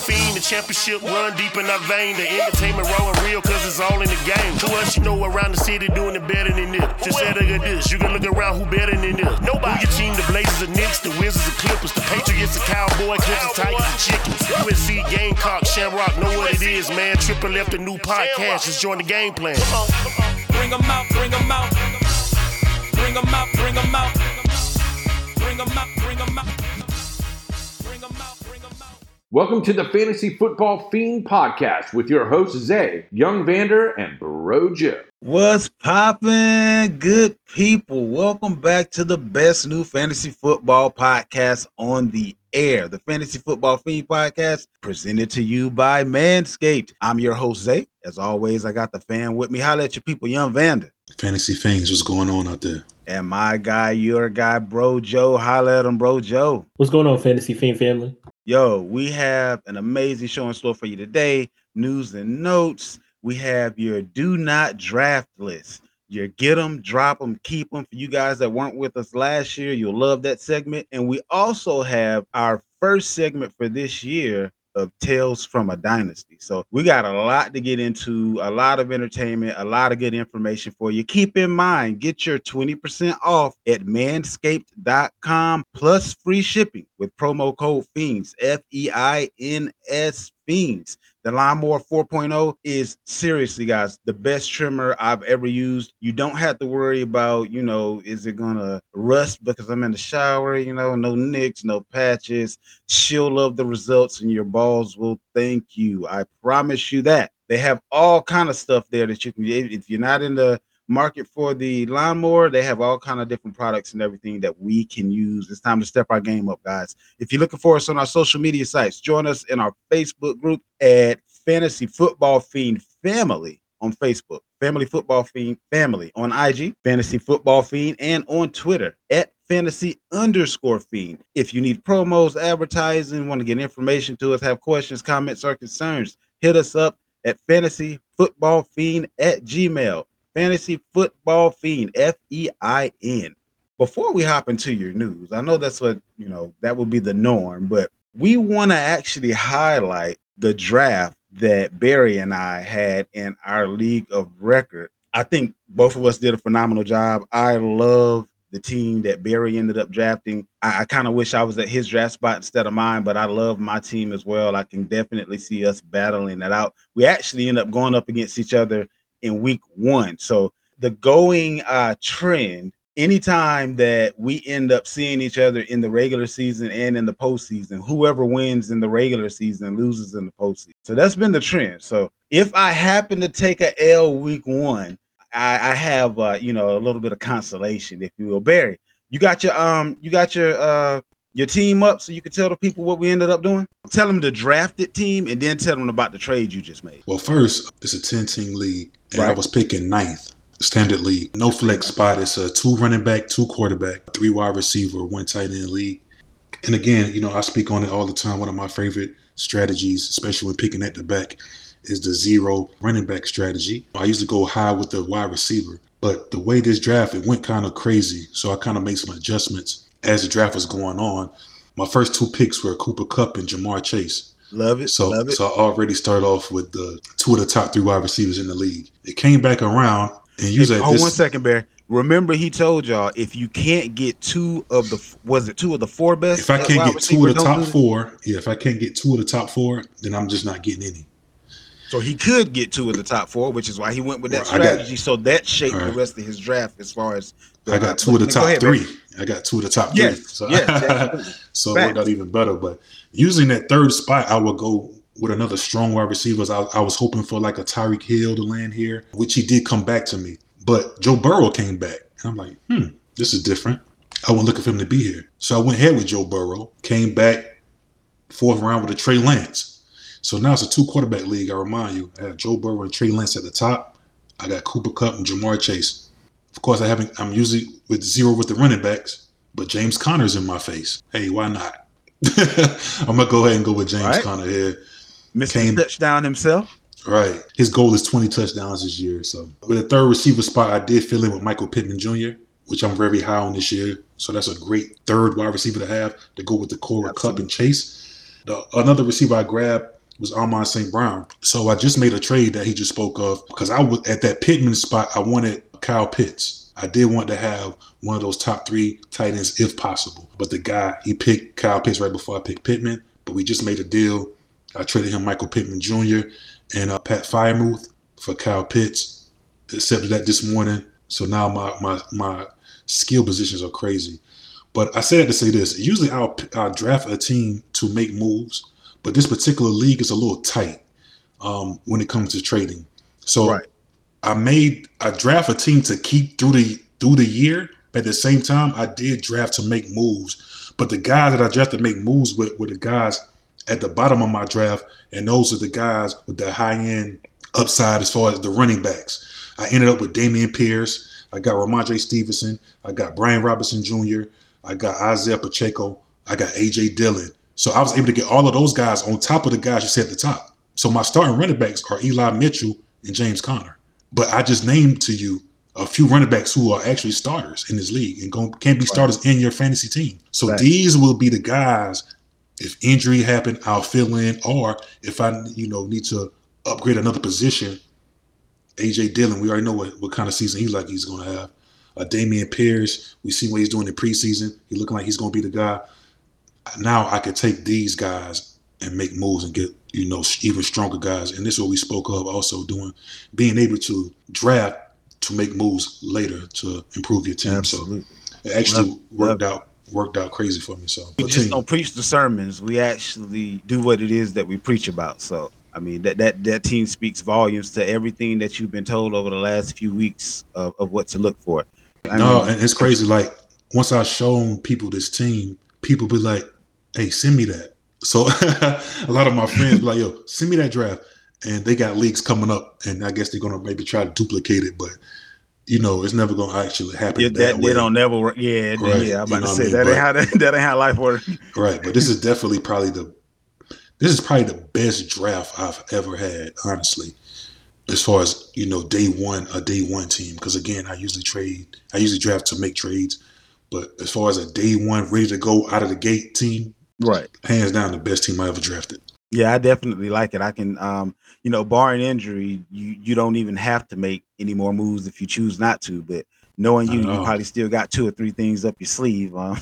Fiend, the championship run deep in our vein. The entertainment raw and real, cause it's all in the game. To us, you know around the city doing it better than this. Just say look at this, you can look around who better than this. Nobody. Who your team, the Blazers, the Knicks, the Wizards, the Clippers, the Patriots, the Cowboy, Clemson, Tigers, the Chickens. USC, Gamecock, Shamrock, know what it is, man. Triple left a new podcast, just join the game plan. Bring 'em out, bring 'em out. Bring 'em out, bring 'em out. Bring 'em out, bring 'em out. Welcome to the Fantasy Football Fiend Podcast with your hosts Zay, Young Vander, and Bro Joe. What's poppin', good people? Welcome back to the best new fantasy football podcast on the air, the Fantasy Football Fiend Podcast, presented to you by Manscaped. I'm your host Zay. As always, I got the fan with me. Holla at your people, Young Vander. Fantasy Fiends, what's going on out there? And my guy, your guy, Bro Joe. Holla at him, Bro Joe. What's going on, Fantasy Fiend family? Yo, we have an amazing show in store for you today. News and notes. We have your do not draft list. Your get them, drop them, keep them. For you guys that weren't with us last year, you'll love that segment. And we also have our first segment for this year of Tales from a Dynasty. So we got a lot to get into, a lot of entertainment, a lot of good information for you. Keep in mind, get your 20% off at manscaped.com plus free shipping with promo code FIENDS, F E I N S Fiends. The Lawnmower 4.0 is seriously, guys, the best trimmer I've ever used. You don't have to worry about, you know, is it gonna rust because I'm in the shower, you know, no nicks, no patches. She'll love the results and your balls will thank you. I promise you that. They have all kind of stuff there that you can if you're not in the market for the lawnmower, they have all kind of different products and everything that we can use. It's time to step our game up, guys. If you're looking for us on our social media sites, join us in our Facebook group at Fantasy Football Fiend Family on Facebook, Family Football Fiend Family on IG, Fantasy Football Fiend, and on Twitter at fantasy underscore fiend. If you need promos, advertising, want to get information to us, have questions, comments, or concerns, hit us up at fantasy football fiend at gmail. Fantasy football fiend, F E I N. Before we hop into your news, I know that's what you know that would be the norm, but we want to actually highlight the draft that Barry and I had in our league of record. I think both of us did a phenomenal job. I love the team that Barry ended up drafting. I, I kind of wish I was at his draft spot instead of mine, but I love my team as well. I can definitely see us battling that out. We actually end up going up against each other in week one. So the going uh, trend, anytime that we end up seeing each other in the regular season and in the postseason, whoever wins in the regular season loses in the postseason. So that's been the trend. So if I happen to take a L week one, I, I have uh, you know a little bit of consolation, if you will. Barry, you got your um, you got your uh your team up so you can tell the people what we ended up doing. Tell them the drafted team and then tell them about the trade you just made. Well, first, it's a 10 team league, and I was picking ninth. Standard league, no flex spot. It's a two running back, two quarterback, three wide receiver, one tight end league. And again, you know, I speak on it all the time. One of my favorite strategies, especially when picking at the back, is the zero running back strategy. I used to go high with the wide receiver, but the way this draft it went kind of crazy, so I kind of made some adjustments as the draft was going on. My first two picks were Cooper Kupp and Ja'Marr Chase. Love it. So, love it. so I already start off with the two of the top three wide receivers in the league. It came back around, and you at hold this, one second, Barry. Remember, he told y'all if you can't get two of the was it two of the four best? if I can't get two of the top four, yeah, if I can't get two of the top four, then I'm just not getting any. So he could get two of the top four, which is why he went with that Well, I got- strategy. so that shaped All the rest of his draft as far as I got two of the top ahead, three. I got two of the top Yes, three. So, absolutely. so it worked out even better. But usually in that third spot, I would go with another strong wide receivers. I, I was hoping for like a Tyreek Hill to land here, which he did come back to me. But Joe Burrow came back. And I'm like, hmm, this is different. I wasn't looking for him to be here. So I went ahead with Joe Burrow, came back fourth round with a Trey Lance. So now it's a two quarterback league. I remind you, I have Joe Burrow and Trey Lance at the top. I got Cooper Kupp and Ja'Marr Chase. Of course, I haven't. I'm usually with zero with the running backs, but James Conner's in my face. Hey, why not? I'm gonna go ahead and go with James Right. Conner here. Mr. Came- Touchdown himself. Right. His goal is 20 touchdowns this year. So with the third receiver spot, I did fill in with Michael Pittman Jr., which I'm very high on this year. So that's a great third wide receiver to have to go with the Cooper Kupp and Chase. The another receiver I grabbed was Amon-Ra St. Brown. So I just made a trade that he just spoke of because I was at that Pittman spot. I wanted Kyle Pitts. I did want to have one of those top three tight ends if possible. But the guy, he picked Kyle Pitts right before I picked Pittman. But we just made a deal. I traded him Michael Pittman Jr. and uh, Pat Freiermuth for Kyle Pitts. Accepted that this morning. So now my my my skill positions are crazy. But I said to say this. Usually I'll, I'll draft a team to make moves, but this particular league is a little tight um, when it comes to trading. So Right. I made I draft a team to keep through the through the year. But at the same time, I did draft to make moves. But the guys that I drafted to make moves with were the guys at the bottom of my draft, and those are the guys with the high end upside as far as the running backs. I ended up with Dameon Pierce. I got Rhamondre Stevenson. I got Brian Robinson Jr. I got Isaiah Pacheco. I got AJ Dillon. So I was able to get all of those guys on top of the guys you said at the top. So my starting running backs are Eli Mitchell and James Conner. But I just named to you a few running backs who are actually starters in this league and gon- can be starters in your fantasy team. So Right. these will be the guys. If injury happen, I'll fill in, or if I you know need to upgrade another position. AJ Dillon, we already know what, what kind of season he's like he's going to have. Uh, Dameon Pierce, we see what he's doing in preseason. He's looking like he's going to be the guy. Now I could take these guys and make moves and get you know even stronger guys. And this is what we spoke of also doing, being able to draft to make moves later to improve your team. Absolutely. So it actually Love- worked out worked out crazy for me. So We just team- don't preach the sermons. We actually do what it is that we preach about. So I mean that that that team speaks volumes to everything that you've been told over the last few weeks of, of what to look for. I no, mean, and it's crazy. Like once I shown people this team, people be like, "Hey, send me that." So a lot of my friends be like, "Yo, send me that draft," and they got leagues coming up, and I guess they're gonna maybe try to duplicate it, but you know, it's never gonna actually happen yeah, that, that way. they don't never work. Yeah, Right, yeah. I'm you know to I say mean? that ain't how that, that ain't how life works. Right, but this is definitely probably the this is probably the best draft I've ever had, honestly. As far as you know, day one, a day one team. Because again, I usually trade, I usually draft to make trades. But as far as a day one, ready to go out of the gate team, Right. hands down the best team I ever drafted. Yeah, I definitely like it. I can, um, you know, barring injury, you you don't even have to make any more moves if you choose not to. But knowing I you, you probably still got two or three things up your sleeve. Um,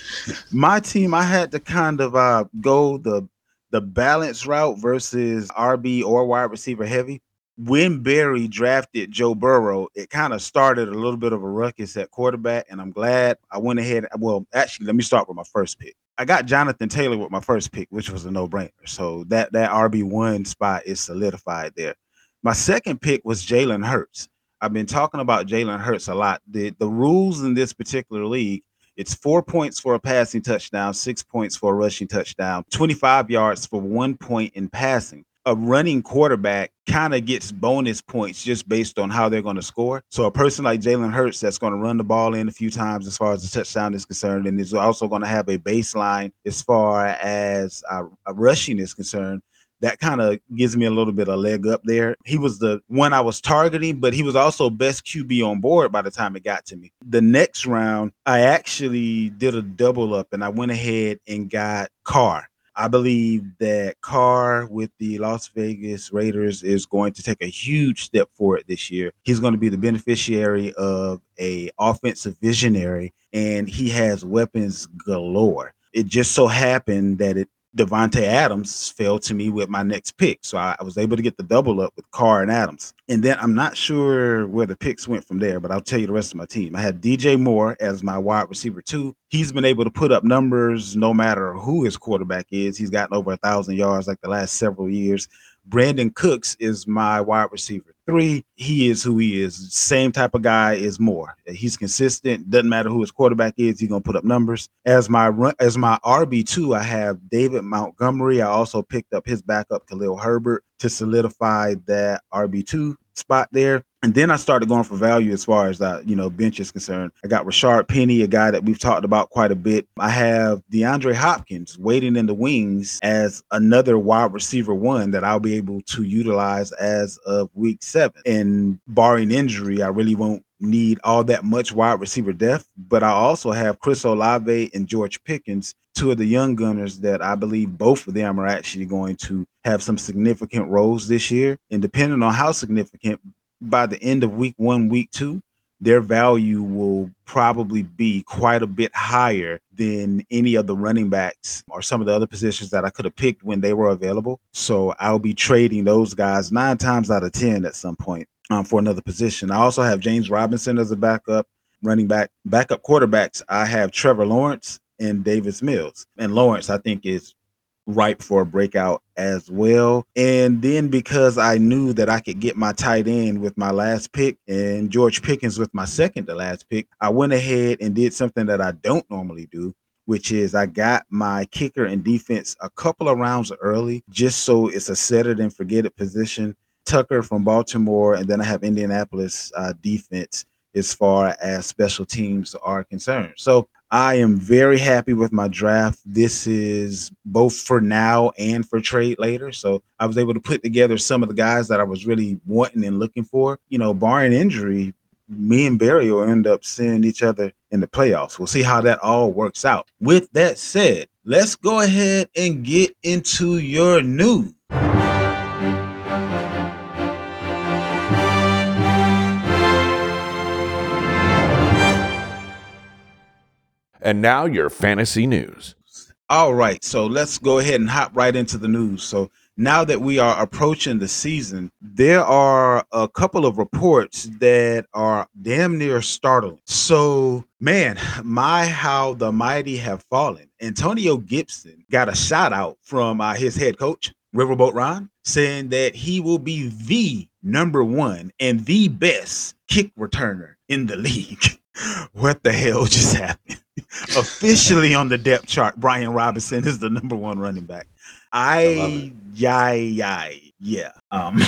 my team, I had to kind of uh, go the the balance route versus RB or wide receiver heavy. When Barry drafted Joe Burrow, it kind of started a little bit of a ruckus at quarterback, and I'm glad I went ahead. Well, actually, let me start with my first pick. I got Jonathan Taylor with my first pick, which was a no-brainer. So that that RB one spot is solidified there. My second pick was Jalen Hurts. I've been talking about Jalen Hurts a lot. The the rules in this particular league, it's four points for a passing touchdown, six points for a rushing touchdown, 25 yards for one point in passing. A running quarterback kind of gets bonus points just based on how they're going to score. So a person like Jalen Hurts that's going to run the ball in a few times as far as the touchdown is concerned, and is also going to have a baseline as far as uh, rushing is concerned that kind of gives me a little bit of leg up there. He was the one I was targeting, but he was also best QB on board by the time it got to me. The next round, I actually did a double up and I went ahead and got Carr. I believe that Carr with the Las Vegas Raiders is going to take a huge step forward this year. He's going to be the beneficiary of a offensive visionary and he has weapons galore. It just so happened that it Davante Adams fell to me with my next pick. So I, I was able to get the double up with Carr and Adams. And then I'm not sure where the picks went from there, but I'll tell you the rest of my team. I had DJ Moore as my wide receiver two. He's been able to put up numbers no matter who his quarterback is. He's gotten over a thousand yards like the last several years. Brandin Cooks is my wide receiver three. He is who he is. Same type of guy is more. He's consistent. Doesn't matter who his quarterback is. He's gonna put up numbers. As my run, as my RB two, I have David Montgomery. I also picked up his backup Khalil Herbert to solidify that RB two spot there. And then I started going for value as far as that, you know, bench is concerned. I got Rashaad Penny, a guy that we've talked about quite a bit. I have DeAndre Hopkins waiting in the wings as another wide receiver one that I'll be able to utilize as of week seven. And barring injury, I really won't need all that much wide receiver depth. But I also have Chris Olave and George Pickens, two of the young gunners that I believe both of them are actually going to have some significant roles this year. And depending on how significant, by the end of week one, week two, their value will probably be quite a bit higher than any of the running backs or some of the other positions that I could have picked when they were available. So I'll be trading those guys nine times out of 10 at some point um, for another position. I also have James Robinson as a backup running back, backup quarterbacks. I have Trevor Lawrence and Davis Mills. And Lawrence, I think, is ripe for a breakout as well. And then because I knew that I could get my tight end with my last pick and George Pickens with my second to last pick, I went ahead and did something that I don't normally do. Which is I got my kicker and defense a couple of rounds early, just so it's a set it and forget it position. Tucker from Baltimore, and then I have Indianapolis uh, defense as far as special teams are concerned. So I am very happy with my draft. This is both for now and for trade later. So I was able to put together some of the guys that I was really wanting and looking for. You know, barring injury, me and Barry will end up seeing each other in the playoffs. We'll see how that all works out. With that said, let's go ahead and get into your news. And now your fantasy news. All right, so let's go ahead and hop right into the news. So now that we are approaching the season, there are a couple of reports that are damn near startling. So, man, my how the mighty have fallen. Antonio Gibson got a shout out from uh, his head coach, Riverboat Ron, saying that he will be the number one and the best kick returner in the league. What the hell just happened? Officially on the depth chart, Brian Robinson is the number one running back. I, yai, yai, yeah. Um,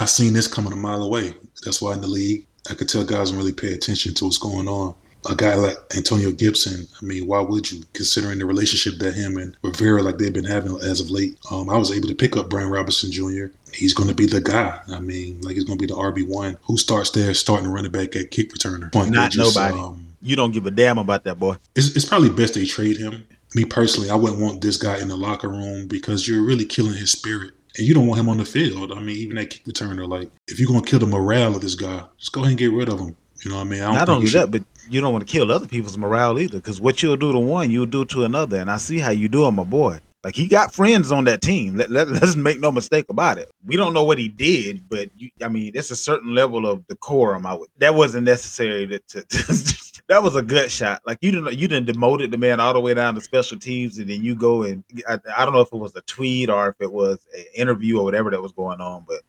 I seen this coming a mile away. That's why in the league, I could tell guys don't really pay attention to what's going on. A guy like Antonio Gibson, I mean, why would you, considering the relationship that him and Rivera like they've been having as of late? Um, I was able to pick up Brian Robinson Jr. He's going to be the guy. I mean, like he's going to be the RB one. Who starts there, starting running back at kick returner? Point not just, nobody. Um, you don't give a damn about that boy. it's, it's probably best they trade him. Me personally, I wouldn't want this guy in the locker room because you're really killing his spirit. And you don't want him on the field. I mean, even that kick returner, like, if you're going to kill the morale of this guy, just go ahead and get rid of him. You know what I mean? I don't Not only should- that, but you don't want to kill other people's morale either. Because what you'll do to one, you'll do to another. And I see how you do it, my boy. Like he got friends on that team. Let, let, let's make no mistake about it. We don't know what he did, but you, I mean, there's a certain level of decorum. I would that wasn't necessary to, to, to that was a gut shot. Like you didn't you didn't demoted the man all the way down to special teams, and then you go and I, I don't know if it was a tweet or if it was an interview or whatever that was going on, but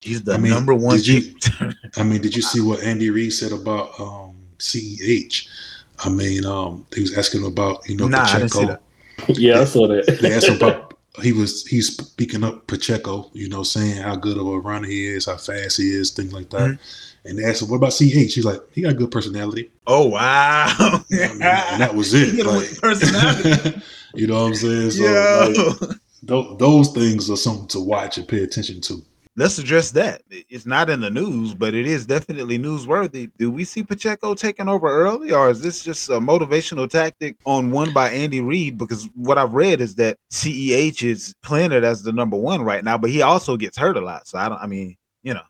he's the I mean, number one. did you- I mean, did you see what Andy Reid said about um, CEH? I mean, um, he was asking about you know Nah, I didn't see Pacheco. that. Yeah, I saw that. They asked him about he was he's speaking up Pacheco, you know, saying how good of a runner he is, how fast he is, things like that. Mm-hmm. And they asked him, "What about CH?" He's like, "He got good personality." Oh wow! I mean, and that was it. Hit Like, personality. you know what I'm saying? So Yo. like, tho- those things are something to watch and pay attention to. Let's address that. It's not in the news, but it is definitely newsworthy. Do we see Pacheco taking over early, or is this just a motivational tactic on one by Andy Reid? Because what I've read is that CEH is planted as the number one right now, but he also gets hurt a lot. So I don't. I mean, you know,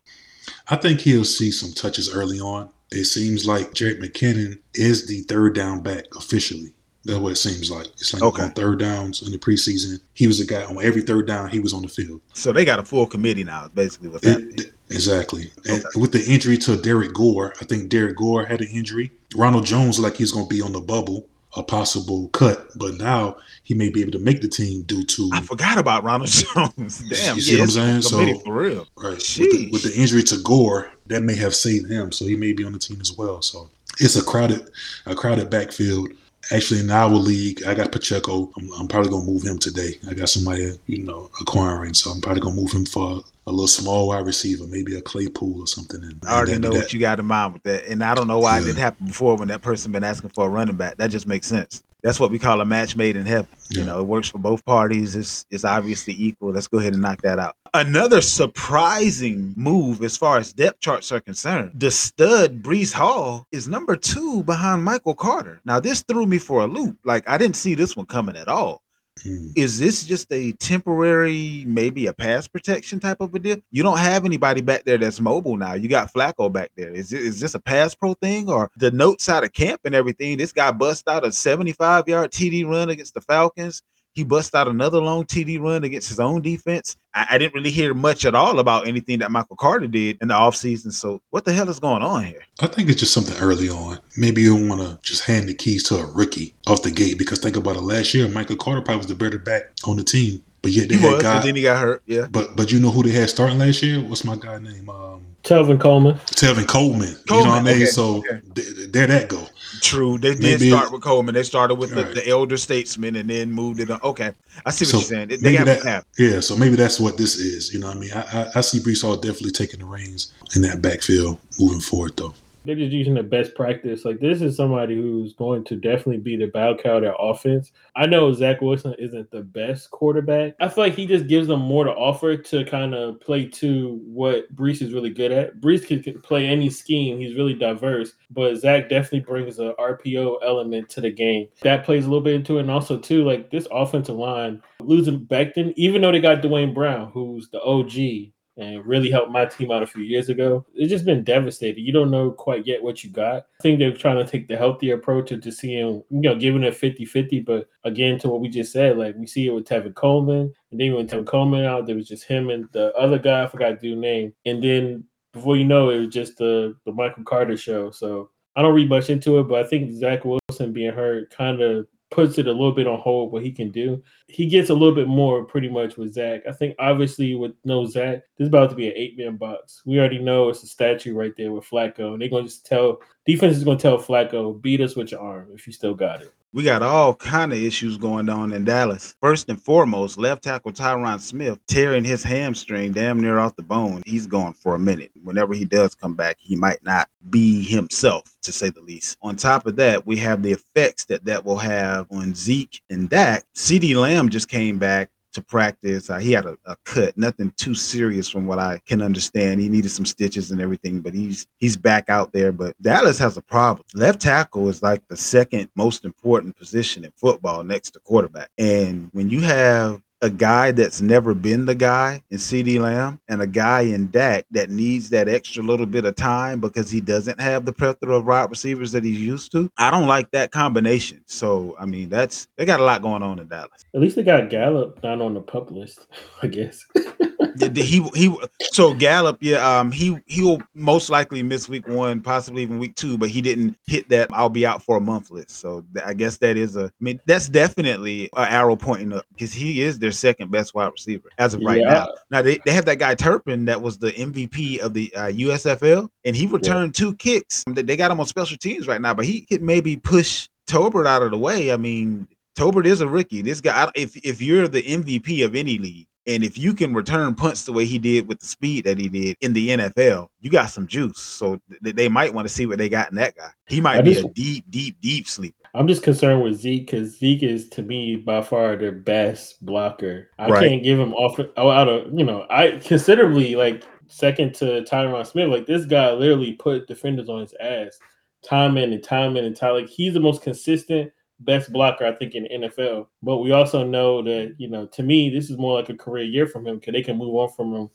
I think he'll see some touches early on. It seems like Jerick McKinnon is the third down back officially. That's what it seems like. It's like Okay. on third downs in the preseason. He was a guy on every third down. He was on the field. so they got a full committee now. Basically, what's. It- exactly. And with the injury to Derrick Gore, I think Derrick Gore had an injury. Ronald Jones like he's going to be on the bubble, a possible cut, but now he may be able to make the team due to I forgot about Ronald Jones. Damn, You see what I'm saying? So- for real. right with the, with the injury to Gore. That may have saved him, so he may be on the team as well. So it's a crowded, a crowded backfield. Actually, in our league, I got Pacheco. I'm, I'm probably gonna move him today. I got somebody, you know, acquiring, so I'm probably gonna move him for a little small wide receiver, maybe a Claypool or something. And, I already and know that'd what you got in mind with that, and I don't know why it Yeah. didn't happen before when that person been asking for a running back. That just makes sense. That's what we call a match made in heaven. You know, it works for both parties. It's it's obviously equal. Let's go ahead and knock that out. Another surprising move as far as depth charts are concerned. The stud Breece Hall is number two behind Michael Carter. Now this threw me for a loop. Like I didn't see this one coming at all. Mm. Is this just a temporary, maybe a pass protection type of a deal? You don't have anybody back there that's mobile now. You got Flacco back there. Is it, is this a pass pro thing or the notes out of camp and everything? This guy bust out a 75 yard TD run against the Falcons. He bust out another long TD run against his own defense. I, I didn't really hear much at all about anything that Michael Carter did in the offseason. So what the hell is going on here? I think it's just something early on. Maybe you want to just hand the keys to a rookie off the gate because think about it. Last year, Michael Carter probably was the better back on the team, but yet they He had was, but then he got hurt. Yeah. But but you know who they had starting last year? What's my guy name? Um, Telvin Coleman. Tevin Coleman. you know what I mean? okay, So okay. th- there that go. True. They did Maybe- start with Coleman. They started with the, Right. the elder statesman and then moved it on. Okay. I see what So you're saying. They- They maybe have that- Yeah, so maybe that's what this is. You know what I mean? I, I, I see Breece Hall definitely taking the reins in that backfield moving forward, though. They're just using the best practice. Like this is somebody who's going to definitely be the bell cow of their offense. I know Zach Wilson isn't the best quarterback. I feel like he just gives them more to offer to kind of play to what Breece is really good at. Breece can, play any scheme. He's really diverse, but Zach definitely brings a RPO element to the game. That plays a little bit into it. And also too, like this offensive line, losing Becton, even though they got Duane Brown, who's the OG, and really helped my team out a few years ago. It's just been devastating. You don't know quite yet what you got. I think they're trying to take the healthier approach to seeing, you know, giving it 50 50. But again, to what we just said, like we see it with Tevin Coleman. And then when Tevin Coleman out, there was just him and the other guy, I forgot the name. And then before you know it, it was just the, the Michael Carter show. So I don't read much into it, but I think Zach Wilson being hurt kind of puts it a little bit on hold what he can do. He gets a little bit more pretty much with Zach. I think obviously with no Zach, this is about to be an eight man box. We already know it's a statue right there with Flacco. And they're gonna just tell defense is gonna tell Flacco, beat us with your arm if you still got it. We got all kind of issues going on in Dallas. First and foremost, left tackle Tyron Smith tearing his hamstring damn near off the bone. He's gone for a minute. Whenever he does come back, he might not be himself, to say the least. On top of that, we have the effects that that will have on Zeke and Dak. CeeDee Lamb just came back to practice. Uh, he had a, a cut, nothing too serious from what I can understand. He needed some stitches and everything, but he's he's back out there. But Dallas has a problem. Left tackle is like the second most important position in football next to quarterback. And when you have a guy that's never been the guy in CeeDee Lamb and a guy in Dak that needs that extra little bit of time because he doesn't have the plethora of wide receivers that he's used to. I don't like that combination. So I mean that's they got a lot going on in Dallas. At least they got Gallup not on the pup list, I guess. Yeah, he he so Gallup, yeah, um, he he'll most likely miss week one, possibly even week two, but he didn't hit that. I'll be out for a month list. So I guess that is a. I mean, that's definitely an arrow pointing up because he is their second best wide receiver as of right Yeah. now. Now they, they have that guy Turpin that was the MVP of the uh, USFL, and he returned two kicks. They, they got him on special teams right now, but he could maybe push Tolbert out of the way. I mean, Tolbert is a rookie. This guy, if if you're the MVP of any league, and if you can return punts the way he did with the speed that he did in the NFL, you got some juice. So th- they might want to see what they got in that guy. He might I be just- a deep, deep, deep sleeper. I'm just concerned with Zeke because Zeke is to me by far their best blocker. I Right. can't give him off oh, out of you know I considerably like second to Tyron Smith. Like this guy literally put defenders on his ass time in and time in and time. Like he's the most consistent best blocker I think in the NFL. But we also know that you know to me this is more like a career year from him because they can move on from him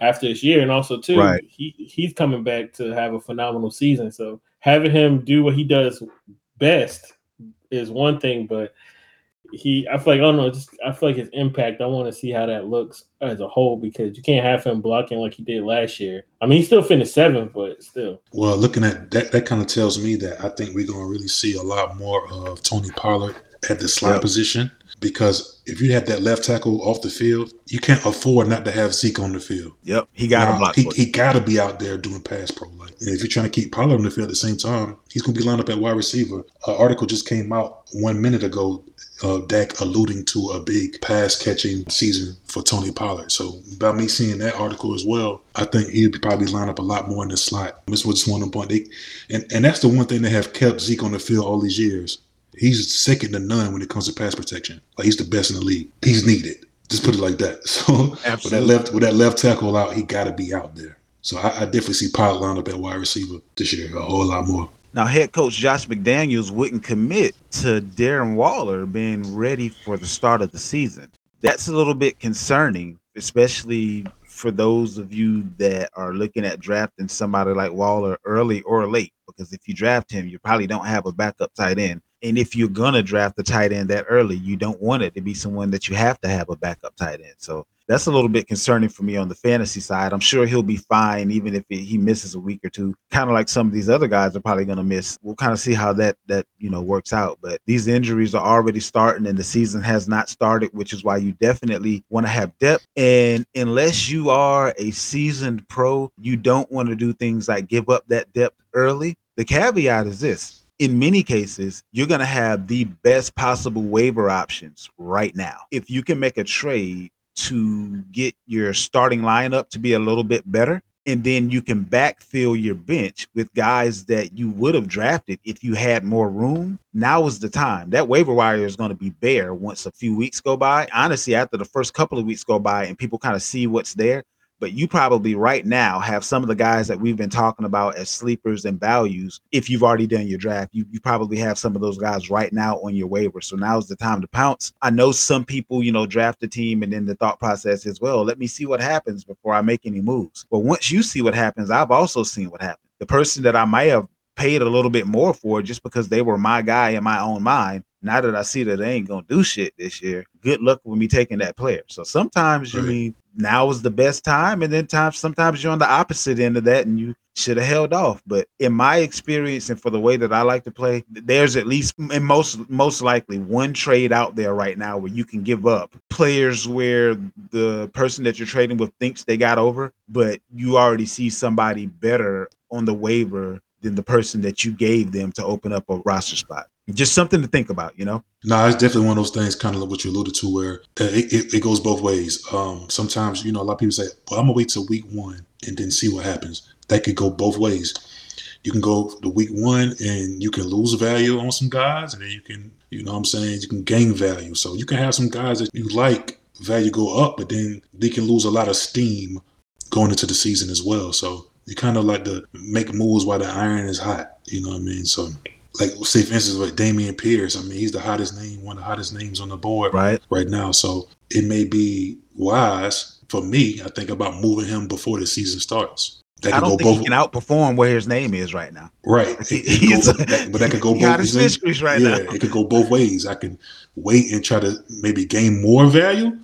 after this year and also too Right. he he's coming back to have a phenomenal season. So having him do what he does best is one thing, but he I feel like I don't know, just I feel like his impact. I want to see how that looks as a whole because you can't have him blocking like he did last year. I mean, he still finished seventh, but still. Well, looking at that, that kind of tells me that I think we're going to really see a lot more of Tony Pollard at the slot Yep. position because if you have that left tackle off the field, you can't afford not to have Zeke on the field. Yep, he got Now. He, he got to be out there doing pass pro. Like, and if you're trying to keep Pollard on the field at the same time, he's going to be lined up at wide receiver. An article just came out one minute ago. Uh, Dak alluding to a big pass catching season for Tony Pollard. So by me seeing that article as well, I think he'd probably line up a lot more in the slot. This was just one point. They, and and that's the one thing that have kept Zeke on the field all these years. He's second to none when it comes to pass protection. Like he's the best in the league. He's needed. Just put it like that. So with that left with that left tackle out, he got to be out there. So I, I definitely see Pollard line up at wide receiver this year a whole lot more. Now, head coach Josh McDaniels wouldn't commit to Darren Waller being ready for the start of the season. That's a little bit concerning, especially for those of you that are looking at drafting somebody like Waller early or late. Because if you draft him, you probably don't have a backup tight end. And if you're gonna draft the tight end that early, you don't want it to be someone that you have to have a backup tight end. So that's a little bit concerning for me on the fantasy side. I'm sure he'll be fine, even if he misses a week or two. Kind of like some of these other guys are probably going to miss. We'll kind of see how that that you know works out. But these injuries are already starting, and the season has not started, which is why you definitely want to have depth. And unless you are a seasoned pro, you don't want to do things like give up that depth early. The caveat is this in many cases, you're going to have the best possible waiver options right now. If you can make a trade to get your starting lineup to be a little bit better, and then you can backfill your bench with guys that you would have drafted if you had more room. Now is the time. That waiver wire is going to be bare once a few weeks go by. Honestly, after the first couple of weeks go by and people kind of see what's there, but you probably right now have some of the guys that we've been talking about as sleepers and values. If you've already done your draft, you, you probably have some of those guys right now on your waiver. So now's the time to pounce. I know some people, you know, draft a team and then the thought process is, well, let me see what happens before I make any moves. But once you see what happens, I've also seen what happened. The person that I might have paid a little bit more for just because they were my guy in my own mind. Now that I see that they ain't gonna do shit this year, good luck with me taking that player. So sometimes you mean now is the best time, and then times sometimes you're on the opposite end of that, and you should have held off. But in my experience and for the way that I like to play, there's at least and most most likely one trade out there right now where you can give up players where the person that you're trading with thinks they got over, but you already see somebody better on the waiver than the person that you gave them to open up a roster spot. Just something to think about, you know. No, it's definitely one of those things, kind of like what you alluded to, where it, it, it goes both ways. Um, sometimes, you know, a lot of people say, "Well, I'm gonna wait till week one and then see what happens." That could go both ways. You can go the week one and you can lose value on some guys, and then you can, you know, what I'm saying, you can gain value. So you can have some guys that you like value go up, but then they can lose a lot of steam going into the season as well. So you kind of like to make moves while the iron is hot. You know what I mean? So like say for instance like Dameon Pierce, I mean he's the hottest name, one of the hottest names on the board Right. right now. So it may be wise for me, I think about moving him before the season starts. That I don't go think both he can outperform where his name is right now. right. It- it he's- go- that- but that could go both ways. right yeah, now. it could go both ways. I can wait and try to maybe gain more value,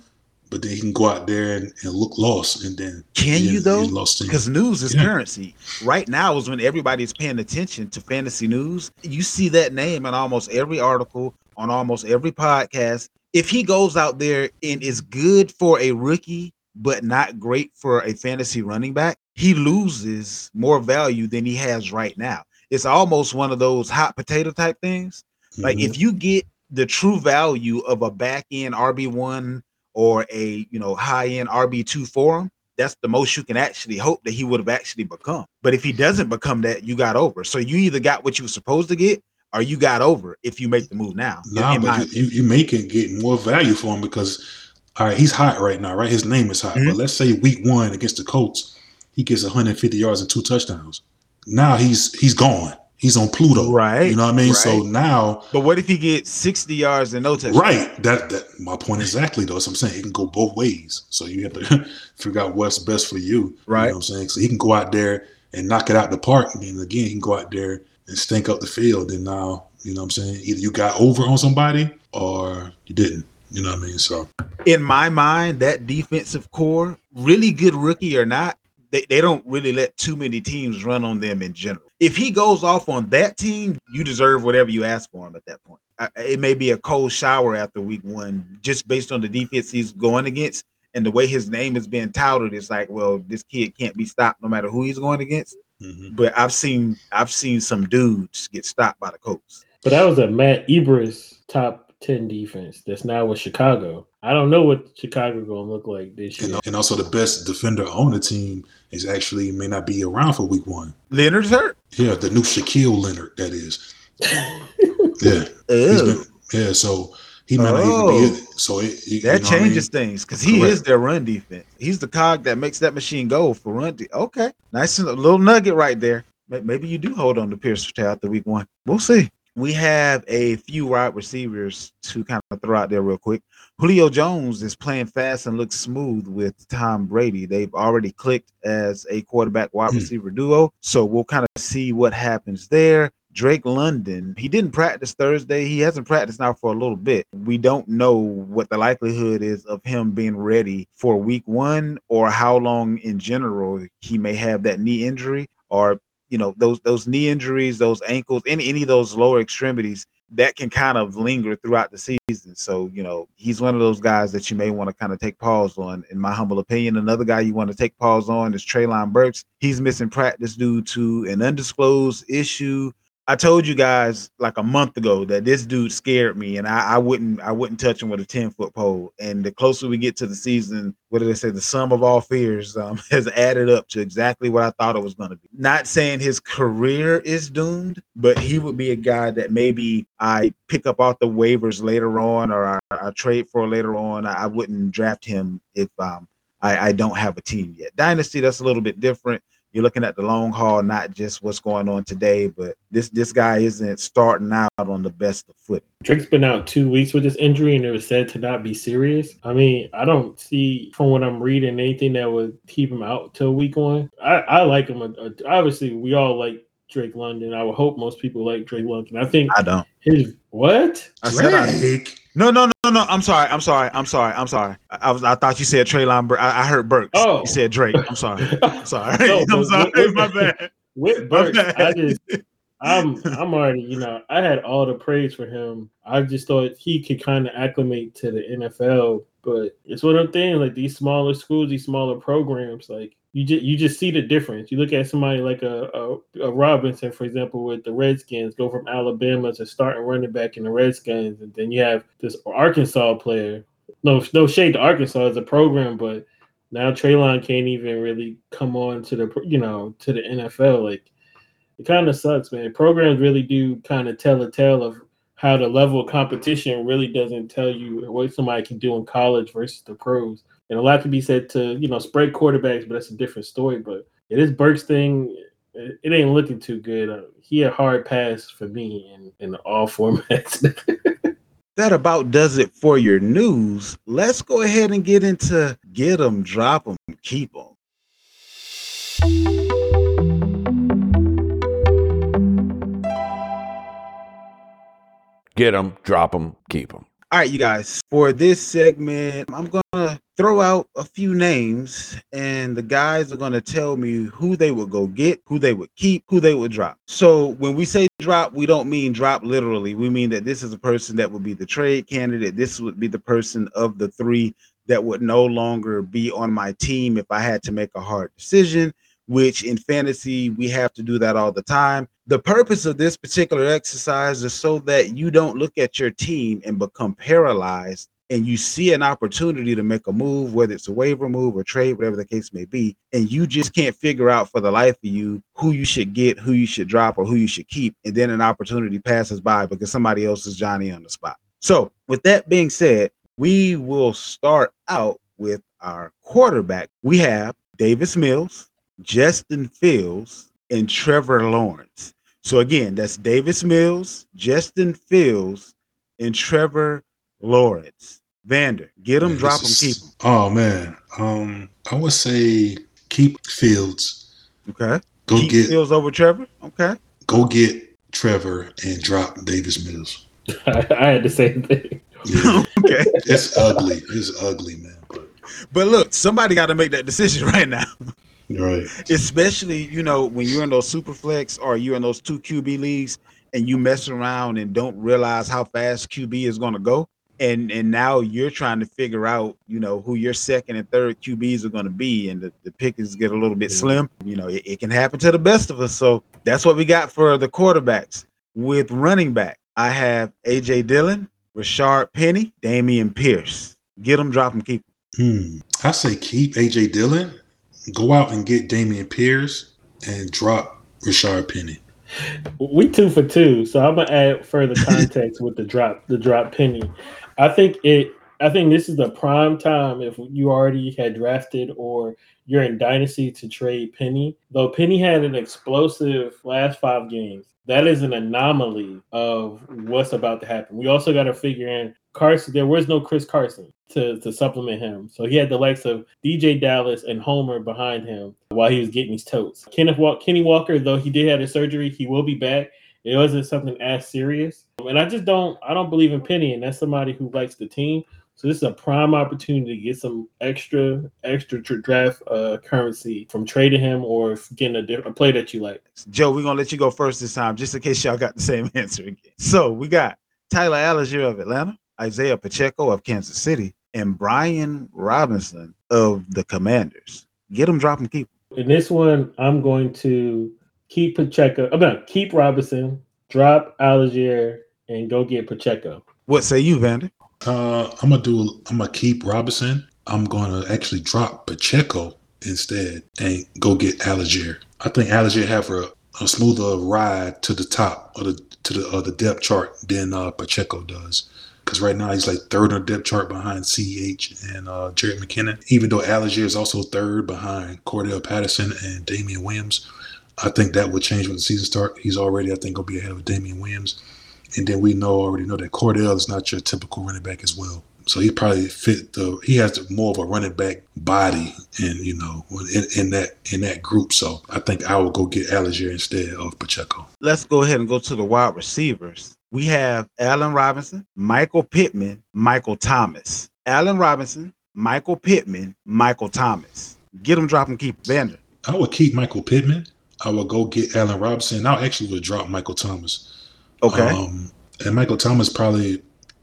but then he can go out there and, and look lost and then Can you though? Because news is Yeah. currency. Right now is when everybody's paying attention to fantasy news. You see that name in almost every article, on almost every podcast. If he goes out there and is good for a rookie, but not great for a fantasy running back, he loses more value than he has right now. It's almost one of those hot potato type things. Like Mhm. if you get the true value of a back end RB one or a you know high end RB two for him, that's the most you can actually hope that he would have actually become. But if he doesn't become that, you got over. So you either got what you were supposed to get, or you got over if you make the move now. Nah, but you, you, may can get more value for him because, all right, he's hot right now, right? His name is hot. Mhm. But let's say week one against the Colts, he gets 150 yards and two touchdowns. Now he's he's gone. He's on Pluto, Right, You know what I mean? So now, But what if he gets 60 yards and no touchdown? right? That that my point exactly. Though, so I'm saying it can go both ways. So you have to figure out what's best for you. Right. You know what I'm saying? So he can go out there and knock it out the park. And then again, he can go out there and stink up the field. And now, you know what I'm saying? Either you got over on somebody or you didn't. You know what I mean? So in my mind, that defensive core, really good rookie or not, they, they don't really let too many teams run on them in general. If he goes off on that team, you deserve whatever you ask for him at that point. it may be a cold shower after week one, just based on the defense he's going against and the way his name is being touted. It's like, well, this kid can't be stopped no matter who he's going against. Mhm. But I've seen I've seen some dudes get stopped by the Colts. But that was a Matt Ebers top ten defense. That's now with Chicago. I don't know what Chicago gonna look like this year. And, and also the best defender on the team is actually may not be around for week one. Leonard's hurt. Yeah, the new Shaquille Leonard, that is. Yeah. He's Ew. been, yeah, so he might not Oh. even be in it. So it, you That know what I mean? changes things because he Correct. is their run defense. He's the cog that makes that machine go for run. De- okay, nice and a little nugget right there. Maybe you do hold on to Pierce Patel after week one. We'll see. We have a few wide receivers to kind of throw out there real quick. Julio Jones is playing fast and looks smooth with Tom Brady. They've already clicked as a quarterback wide Hmm. receiver duo. So we'll kind of see what happens there. Drake London, he didn't practice Thursday. He hasn't practiced now for a little bit. We don't know what the likelihood is of him being ready for week one or how long in general he may have that knee injury or you know those those knee injuries, those ankles, any any of those lower extremities that can kind of linger throughout the season. So, you know, he's one of those guys that you may want to kind of take pause on, in my humble opinion. Another guy you want to take pause on is Treylon Burks. He's missing practice due to an undisclosed issue. I told you guys like a month ago that this dude scared me, and I, I wouldn't I wouldn't touch him with a 10 foot pole. And the closer we get to the season, what did they say? The sum of all fears um, has added up to exactly what I thought it was going to be. Not saying his career is doomed, but he would be a guy that maybe I pick up off the waivers later on, or I, I trade for later on. I, I wouldn't draft him if um, I, I don't have a team yet. Dynasty, that's a little bit different. You're looking at the long haul, not just what's going on today. But this this guy isn't starting out on the best of footing. Drake's been out two weeks with this injury, and it was said to not be serious. I mean, I don't see from what I'm reading anything that would keep him out till week one. I, I like him. Uh, obviously, we all like Drake London. I would hope most people like Drake London. I think I don't. his what? I said I, Drake. No, no, no, no. I'm sorry. I'm sorry. I'm sorry. I'm sorry. I, I was. I thought you said Treylon. Bur- I, I heard Burks. Oh. you said Drake. I'm sorry. I'm sorry. No, I'm sorry. with- My bad. With Burks, I just I'm I'm already, you know, I had all the praise for him. I just thought he could kind of acclimate to the NFL, but it's one of the things like these smaller schools, these smaller programs, like you just you just see the difference. You look at somebody like a, a, a Robinson, for example, with the Redskins, go from Alabama to starting running back in the Redskins, and then you have this Arkansas player. No, no shade to Arkansas as a program, but now Treylon can't even really come on to the you know to the NFL. Like it kind of sucks, man. Programs really do kind of tell a tale of how the level of competition really doesn't tell you what somebody can do in college versus the pros. And a lot can be said to you know spread quarterbacks, but that's a different story. But it is Burks thing. It, it ain't looking too good. Uh, he a hard pass for me in in all formats. That about does it for your news. Let's go ahead and get into get them, drop them, keep them. Get them, drop them, keep them. All right, you guys, for this segment, I'm going to throw out a few names, and the guys are going to tell me who they would go get, who they would keep, who they would drop. So, when we say drop, we don't mean drop literally. We mean that this is a person that would be the trade candidate. This would be the person of the three that would no longer be on my team if I had to make a hard decision, which in fantasy, we have to do that all the time. The purpose of this particular exercise is so that you don't look at your team and become paralyzed and you see an opportunity to make a move, whether it's a waiver move or trade, whatever the case may be, and you just can't figure out for the life of you who you should get, who you should drop, or who you should keep. And then an opportunity passes by because somebody else is Johnny on the spot. So, with that being said, we will start out with our quarterback. We have Davis Mills, Justin Fields, and Trevor Lawrence. So again, that's Davis Mills, Justin Fields, and Trevor Lawrence. Vander, get them, Man, drop them, keep is- them. Oh man, um, I would say keep Fields. Okay. Go keep get Fields over Trevor. Okay. go get Trevor and drop Davis Mills. I, I had the same thing. Yeah, Okay. it's ugly. It's ugly, man. But But look, somebody got to make that decision right now. Right. Especially, you know, when you're in those super flex or you're in those two QB leagues and you mess around and don't realize how fast QB is going to go. And and now you're trying to figure out, you know, who your second and third QBs are going to be, and the, the pickings get a little bit slim. You know, it, it can happen to the best of us. So that's what we got for the quarterbacks. With running back, I have AJ Dillon, Rashaad Penny, Dameon Pierce. Get them, drop them, keep Hmm. I say keep AJ Dillon, go out and get Dameon Pierce, and drop Rashaad Penny. We two for two, so I'm gonna add further context with the drop, the drop penny. I think it. I think this is the prime time if you already had drafted or you're in dynasty to trade Penny. Though Penny had an explosive last five games, that is an anomaly of what's about to happen. We also got to figure in Carson. There was no Chris Carson to, to supplement him, so he had the likes of DJ Dallas and Homer behind him while he was getting his totes. Kenneth Walk, Kenny Walker, though he did have a surgery, he will be back. It wasn't something as serious, and I just don't. I don't believe in Penny, and that's somebody who likes the team. So this is a prime opportunity to get some extra extra draft uh, currency from trading him or getting a, different, play that you like. Joe, we're gonna let you go first this time, just in case y'all got the same answer again. So we got Tyler Allgeier of Atlanta, Isaiah Pacheco of Kansas City, and Brian Robinson of the Commanders. Get them, drop them, keep. Them. In this one, I'm going to keep Pacheco. I'm gonna keep Robinson, drop Allgeier, and go get Pacheco. What say you, Vander? Uh, I'm gonna do. I'm gonna keep Robinson. I'm gonna actually drop Pacheco instead and go get Allgeier. I think Allgeier have a, a smoother ride to the top of the to the uh, the depth chart than uh, Pacheco does. Because right now he's like third on depth chart behind CH and uh, Jerick McKinnon. Even though Allgeier is also third behind Cordell Patterson and Damien Williams, I think that would change when the season starts. He's already, I think, gonna be ahead of Damien Williams. And then we know already know that Cordell is not your typical running back as well. So he probably fit the he has more of a running back body and you know in, in that in that group. So I think I will go get Allgeier instead of Pacheco. Let's go ahead and go to the wide receivers. We have Allen Robinson, Michael Pittman, Michael Thomas. Allen Robinson, Michael Pittman, Michael Thomas. Get them, drop them, keep Vander. I would keep Michael Pittman. I would go get Allen Robinson. I actually would drop Michael Thomas. Okay. Um, and Michael Thomas probably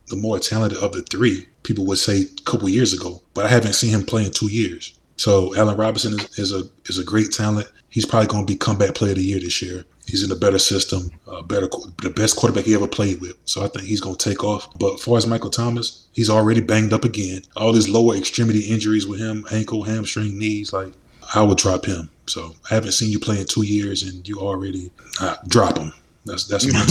the more talented of the three. People would say a couple years ago, but I haven't seen him play in two years. So Allen Robinson is, is a is a great talent. He's probably going to be comeback player of the year this year. He's in a better system, uh, better the best quarterback he ever played with. So I think he's going to take off. But as far as Michael Thomas, he's already banged up again. All these lower extremity injuries with him, ankle, hamstring, knees, like I would drop him. So I haven't seen you play in two years, and you already uh, drop him. That's that's my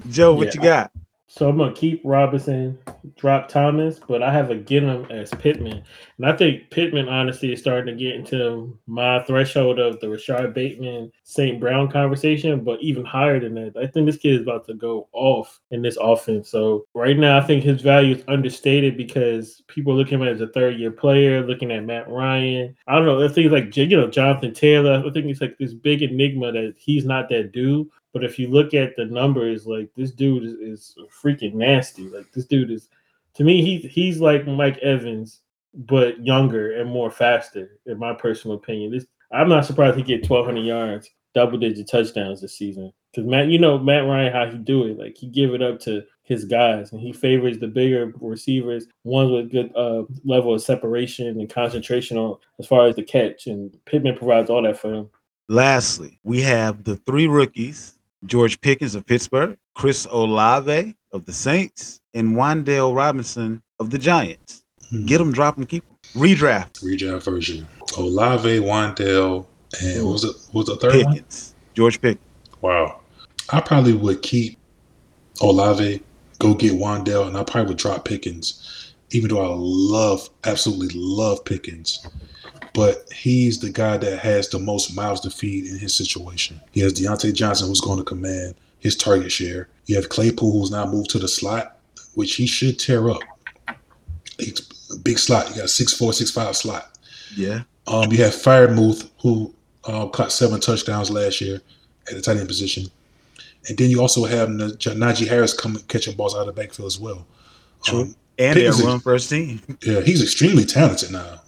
Joe. What Yeah. you got? So I'm gonna keep Robinson, drop Thomas, but I have a get him as Pittman, and I think Pittman honestly is starting to get into my threshold of the Rashod Bateman St. Brown conversation, but even higher than that. I think this kid is about to go off in this offense. So right now, I think his value is understated because people looking at him as a third year player, looking at Matt Ryan. I don't know. I think like you know Jonathan Taylor. I think it's like this big enigma that he's not that dude. But if you look at the numbers, like this dude is, is freaking nasty. Like this dude is, to me, he he's like Mike Evans, but younger and more faster. In my personal opinion, this I'm not surprised he get 1,200 yards, double digit touchdowns this season. Because Matt, you know Matt Ryan, how he do it. Like he give it up to his guys, and he favors the bigger receivers, ones with good uh, level of separation and concentration on as far as the catch. And Pittman provides all that for him. Lastly, we have the three rookies George Pickens of Pittsburgh, Chris Olave of the Saints, and Wan'Dale Robinson of the Giants. Hmm. Get them, drop them, keep them. Redraft redraft version. Olave, Wan'Dale, and what was it? What was the third one? Pickens. George Pickens. Wow. I probably would keep Olave, go get Wan'Dale, and I probably would drop Pickens, even though I love, absolutely love Pickens. But he's the guy that has the most mouths to feed in his situation. He has Diontae Johnson, who's going to command his target share. You have Claypool, who's now moved to the slot, which he should tear up. He's a big slot. You got a 6'4, 6'5 slot. Yeah. Um, you have Freiermuth, who uh, caught seven touchdowns last year at the tight end position. And then you also have N- Najee Harris coming catching balls out of the backfield as well. True. Um, And Pickens run first team. yeah, he's extremely talented now.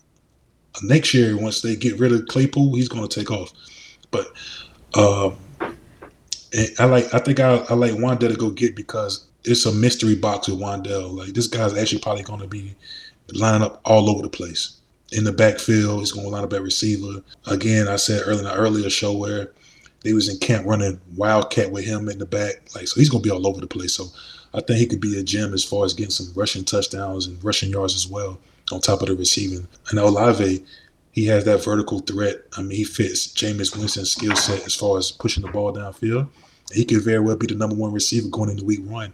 Next year, once they get rid of Claypool, he's going to take off. But um, I like. I think I, I like Wan'Dale to go get because it's a mystery box with Wan'Dale. Like this guy's actually probably going to be lining up all over the place in the backfield. He's going to line up at receiver. Again, I said earlier in the earlier show where they was in camp running wildcat with him in the back. Like so, he's going to be all over the place. So I think he could be a gem as far as getting some rushing touchdowns and rushing yards as well on top of the receiving. And Olave, he has that vertical threat. I mean, he fits Jameis Winston's skill set as far as pushing the ball downfield. He could very well be the number one receiver going into week one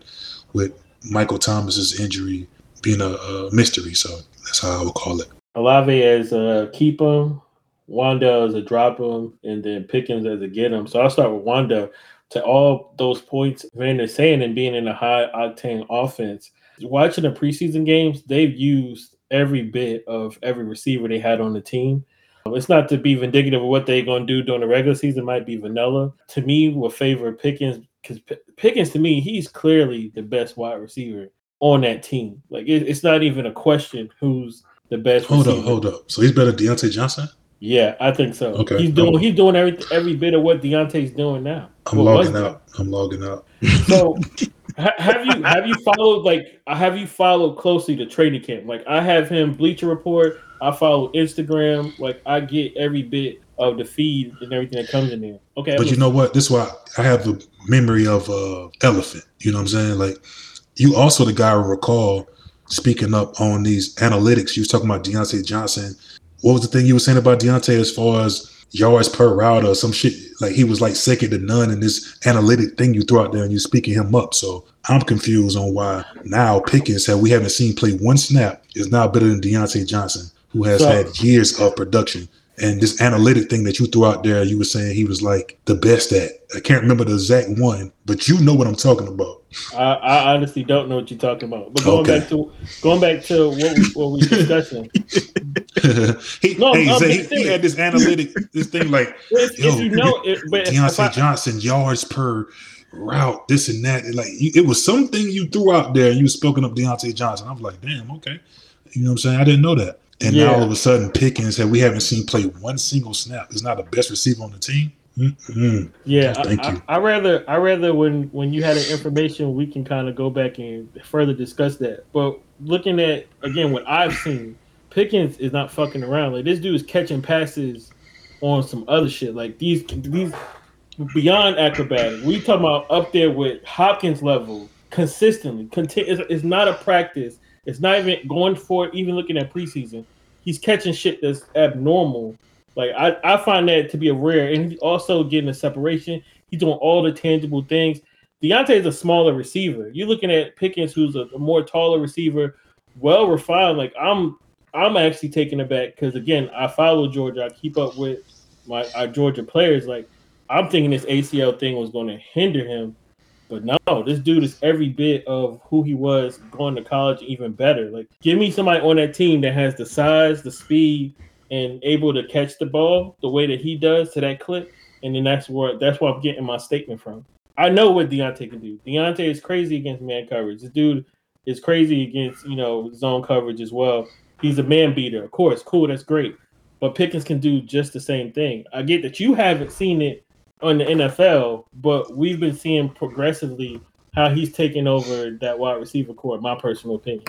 with Michael Thomas's injury being a, a mystery. So that's how I would call it. Olave as a keep him, Wanda as a drop him, and then Pickens as a get him. So I'll start with Wanda. To all those points Van is saying and being in a high octane offense, watching the preseason games, they've used every bit of every receiver they had on the team. Um, it's not to be vindictive of what they're going to do during the regular season. It might be vanilla. To me, will favor Pickens because Pickens, to me, he's clearly the best wide receiver on that team. Like it, it's not even a question who's the best. Hold receiver. up, hold up. So he's better than Diontae Johnson? Yeah, I think so. Okay. he's doing I'm- he's doing every every bit of what Diontae's doing now. I'm What logging out. I'm logging out. So have you have you followed like have you followed closely the training camp? Like I have him Bleacher Report. I follow Instagram. Like I get every bit of the feed and everything that comes in there. Okay, But you know what? This is why I have the memory of uh elephant. You know what I'm saying? Like you also the guy I recall speaking up on these analytics. You was talking about Diontae Johnson. What was the thing you were saying about Diontae as far as yards per route or some shit? Like he was like second to none in this analytic thing you throw out there and you speaking him up. So I'm confused on why now Pickens, that we haven't seen play one snap, is now better than Diontae Johnson, who has So- had years of production. And this analytic thing that you threw out there, you were saying he was like the best at. I can't remember the exact one, but you know what I'm talking about. I, I honestly don't know what you're talking about. But going Okay. back to going back to what we what we discussing. he, No, hey, he, he had this analytic, this thing like If, Yo, if you know it, but Diontae I, Johnson yards per route, this and that. Like you, it was something you threw out there, and you spoken up Diontae Johnson. I was like, damn, okay. You know what I'm saying? I didn't know that. And now all of a sudden, Pickens that we haven't seen play one single snap is not the best receiver on the team. Mm-mm. Yeah, I, Thank I, you. I rather I rather when when you had the information, we can kind of go back and further discuss that. But looking at again what I've seen, Pickens is not fucking around. Like this dude is catching passes on some other shit. Like these these beyond acrobatic. We talking about up there with Hopkins level consistently. Conti- it's, it's not a practice. It's not even going for it. Even looking at preseason, he's catching shit that's abnormal. Like I, I find that to be a rare, and he's also getting a separation. He's doing all the tangible things. Diontae is a smaller receiver. You're looking at Pickens, who's a, a more taller receiver, well refined. Like I'm, I'm actually taking it back because again, I follow Georgia. I keep up with my our Georgia players. Like I'm thinking this ACL thing was going to hinder him, but no, this dude is every bit of who he was going to college, even better. Like give me somebody on that team that has the size, the speed, and able to catch the ball the way that he does to that clip, and then that's where that's where I'm getting my statement from. I know what Diontae can do. Diontae is crazy against man coverage. This dude is crazy against you know zone coverage as well. He's a man beater, of course. Cool, that's great. But Pickens can do just the same thing. I get that you haven't seen it on the NFL, but we've been seeing progressively how he's taking over that wide receiver core. My personal opinion.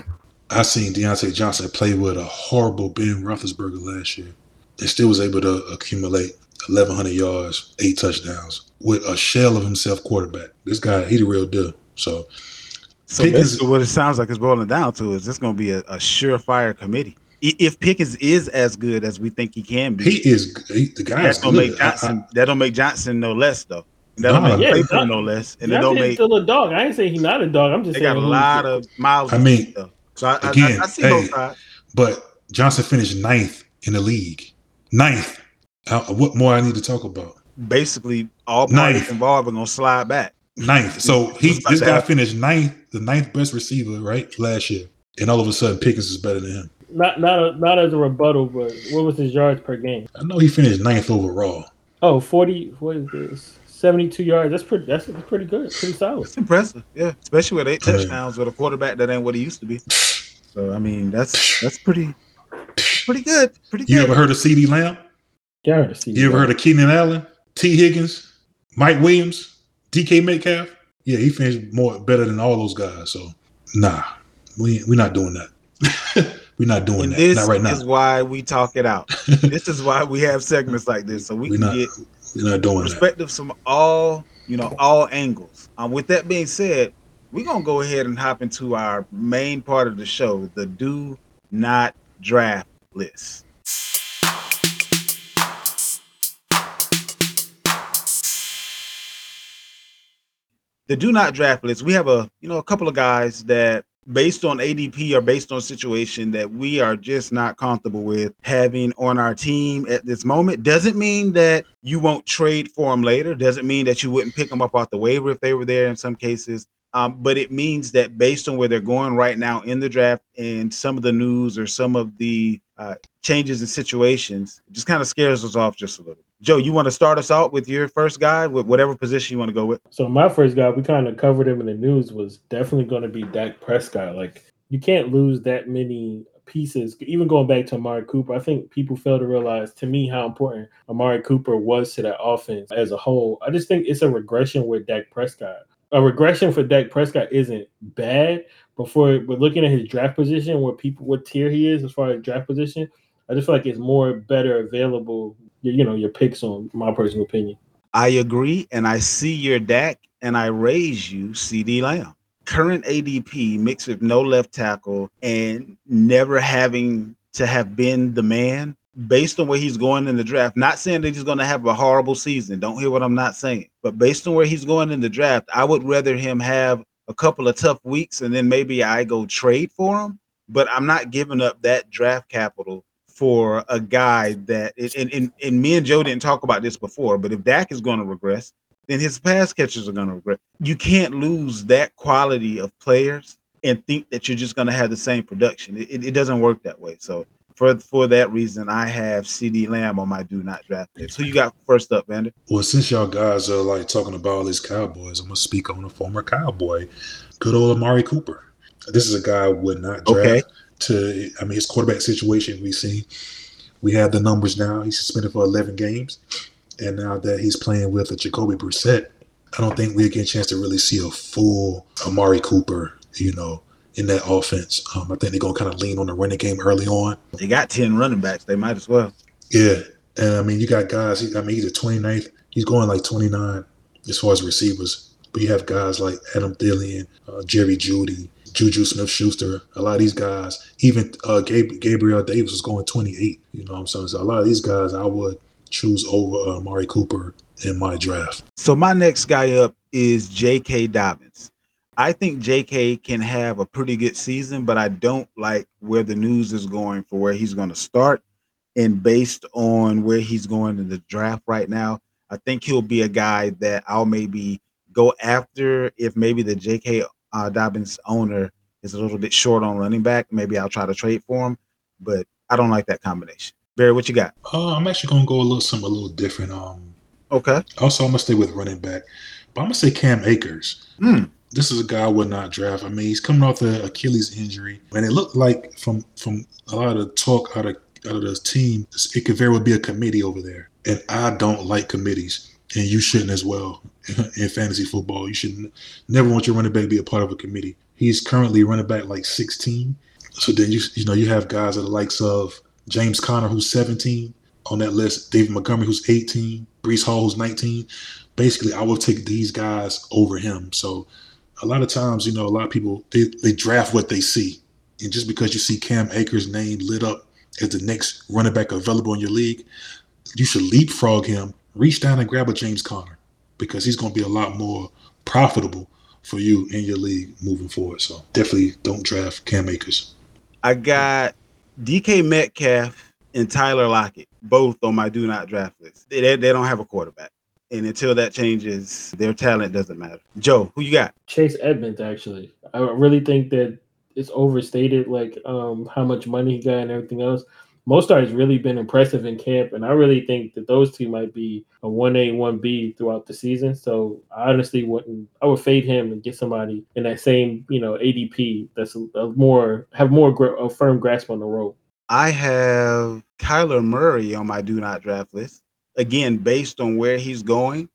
I seen Diontae Johnson play with a horrible Ben Roethlisberger last year, and still was able to accumulate 1,100 yards, eight touchdowns with a shell of himself quarterback. This guy, he the real deal. So So Pickens- basically, what it sounds like is boiling down to is this going to be a, a surefire committee. If Pickens is as good as we think he can be, he is he, the guy. that's gonna good. make Johnson. that don't make Johnson no less though. That don't Nah. make Yeah, Claypool John- no less, and it don't make. still a dog. I ain't saying he's not a dog. I'm just They saying got a who- lot of miles. I mean, though. so I, I- again, I, I see hey, both sides. but Johnson finished ninth in the league. Ninth. Uh, what more I need to talk about? Basically, all parties Ninth. involved are gonna slide back. Ninth. So he this guy finished ninth, the ninth best receiver, right? Last year. And all of a sudden Pickens is better than him. not not a, not as a rebuttal, but what was his yards per game? I know he finished ninth overall. Oh, 40, what is this? 72 yards. That's pretty that's, that's pretty good. Pretty solid. It's impressive, yeah. Especially with eight Yeah. touchdowns with a quarterback that ain't what he used to be. So I mean, that's that's pretty, pretty good. Pretty good. You ever heard of CeeDee Lamb? Guarantee. You ever heard of Keenan Allen, Tee Higgins, Mike Williams, DK Metcalf, yeah, he finished more better than all those guys. So nah, we we're not doing that. we're not doing And that. this Not right now. is why we talk it out. this is why we have segments like this, so we We're can not get we're not doing that. perspectives from all you know all angles. Um, with that being said, we're gonna go ahead and hop into our main part of the show, the do not draft list. The do not draft list. We have a you know a couple of guys that based on ADP or based on situation that we are just not comfortable with having on our team at this moment. Doesn't mean that you won't trade for them later. Doesn't mean that you wouldn't pick them up off the waiver if they were there in some cases. Um, but it means that based on where they're going right now in the draft and some of the news or some of the uh, changes in situations, it just kind of scares us off just a little. Joe, you want to start us out with your first guy with whatever position you want to go with? So my first guy, we kind of covered him in the news, was definitely going to be Dak Prescott. Like you can't lose that many pieces. Even going back to Amari Cooper, I think people fail to realize to me how important Amari Cooper was to that offense as a whole. I just think it's a regression with Dak Prescott. A regression for Dak Prescott isn't bad, but for we're looking at his draft position, where people what tier he is as far as draft position, I just feel like it's more better available. You know your picks on my personal opinion. I agree, and I see your Dak, and I raise you CeeDee Lamb. Current ADP mixed with no left tackle and never having to have been the man based on where he's going in the draft. Not saying that he's going to have a horrible season. Don't hear what I'm not saying. But based on where he's going in the draft, I would rather him have a couple of tough weeks and then maybe I go trade for him. But I'm not giving up that draft capital for a guy that and, and, and me and Joe didn't talk about this before, but if Dak is going to regress, then his pass catchers are going to regress. You can't lose that quality of players and think that you're just going to have the same production. It, it, doesn't work that way. So for for that reason, I have CeeDee Lamb on my do not draft list. Who you got first up, Vander? Well, since y'all guys are like talking about all these Cowboys, I'm gonna speak on a former Cowboy, good old Amari Cooper. This is a guy I would not draft. Okay. To I mean, his quarterback situation we see, we have the numbers now. He's suspended for 11 games, and now that he's playing with a Jacoby Brissett, I don't think we get a chance to really see a full Amari Cooper. You know, in that offense, um, I think they're gonna kind of lean on the running game early on. They got 10 running backs. They might as well. Yeah, and I mean, you got guys. I mean, he's a 29th. He's going like 29 as far as receivers. But you have guys like Adam Thielen, uh, Jerry Jeudy, Juju Smith-Schuster. A lot of these guys, even uh, Gab- Gabriel Davis was going 28. You know what I'm saying? So a lot of these guys, I would choose over uh, Mari Cooper in my draft. So my next guy up is J.K. Dobbins. I think J.K. can have a pretty good season, but I don't like where the news is going for where he's going to start. And based on where he's going in the draft right now, I think he'll be a guy that I'll maybe go after if maybe the J.K. Uh, Dobbins owner is a little bit short on running back. Maybe I'll try to trade for him, but I don't like that combination. Barry, what you got? Uh, I'm actually going to go a little something a little different. Um, Okay. also, I'm going to stay with running back, but I'm going to say Cam Akers. Hmm. This is a guy I would not draft. I mean, he's coming off the Achilles injury, and it looked like from from a lot of the talk out of out of the team, it could very well be a committee over there. And I don't like committees, and you shouldn't as well in fantasy football. You should never want your running back to be a part of a committee. He's currently running back like 16. So then you you know you have guys that are the likes of James Conner who's 17 on that list, David Montgomery who's 18, Breece Hall who's 19. Basically, I will take these guys over him. So a lot of times, you know, a lot of people they, they draft what they see. And just because you see Cam Akers' name lit up as the next running back available in your league, you should leapfrog him, reach down and grab a James Conner because he's going to be a lot more profitable for you in your league moving forward. So definitely don't draft Cam Akers. I got DK Metcalf and Tyler Lockett, both on my do not draft list. They, they, they don't have a quarterback. And until that changes, their talent doesn't matter. Joe, who you got? Chase Edmonds, actually. I really think that it's overstated, like um, how much money he got and everything else. Mostert has really been impressive in camp, and I really think that those two might be a one A, one B throughout the season. So I honestly wouldn't. I would fade him and get somebody in that same, you know, ADP that's a, a more have more gra- a firm grasp on the role. I have Kyler Murray on my do not draft list. Again, based on where he's going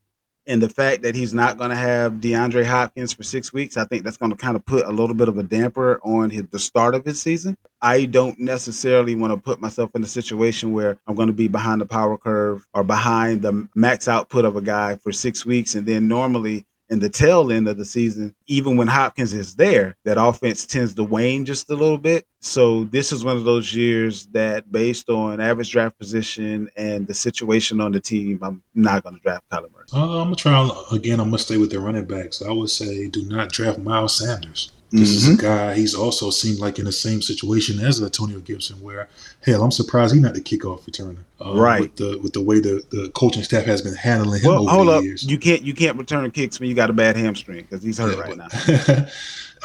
And the fact that he's not going to have DeAndre Hopkins for six weeks, I think that's going to kind of put a little bit of a damper on his, the start of his season. I don't necessarily want to put myself in a situation where I'm going to be behind the power curve or behind the max output of a guy for six weeks. And then normally in the tail end of the season, even when Hopkins is there, that offense tends to wane just a little bit. So this is one of those years that, based on average draft position and the situation on the team, I'm not going to draft Kyler Murray. Uh, I'm gonna try again. I'm gonna stay with the running backs. I would say do not draft Miles Sanders. This is Mm-hmm. a guy. He's also seemed like in the same situation as Antonio Gibson, where hell, I'm surprised he's not the kickoff returner. Uh, Right. with the with the way the, the coaching staff has been handling him Well, over hold up. years. You can't you can't return kicks when you got a bad hamstring because he's hurt Yeah, right now.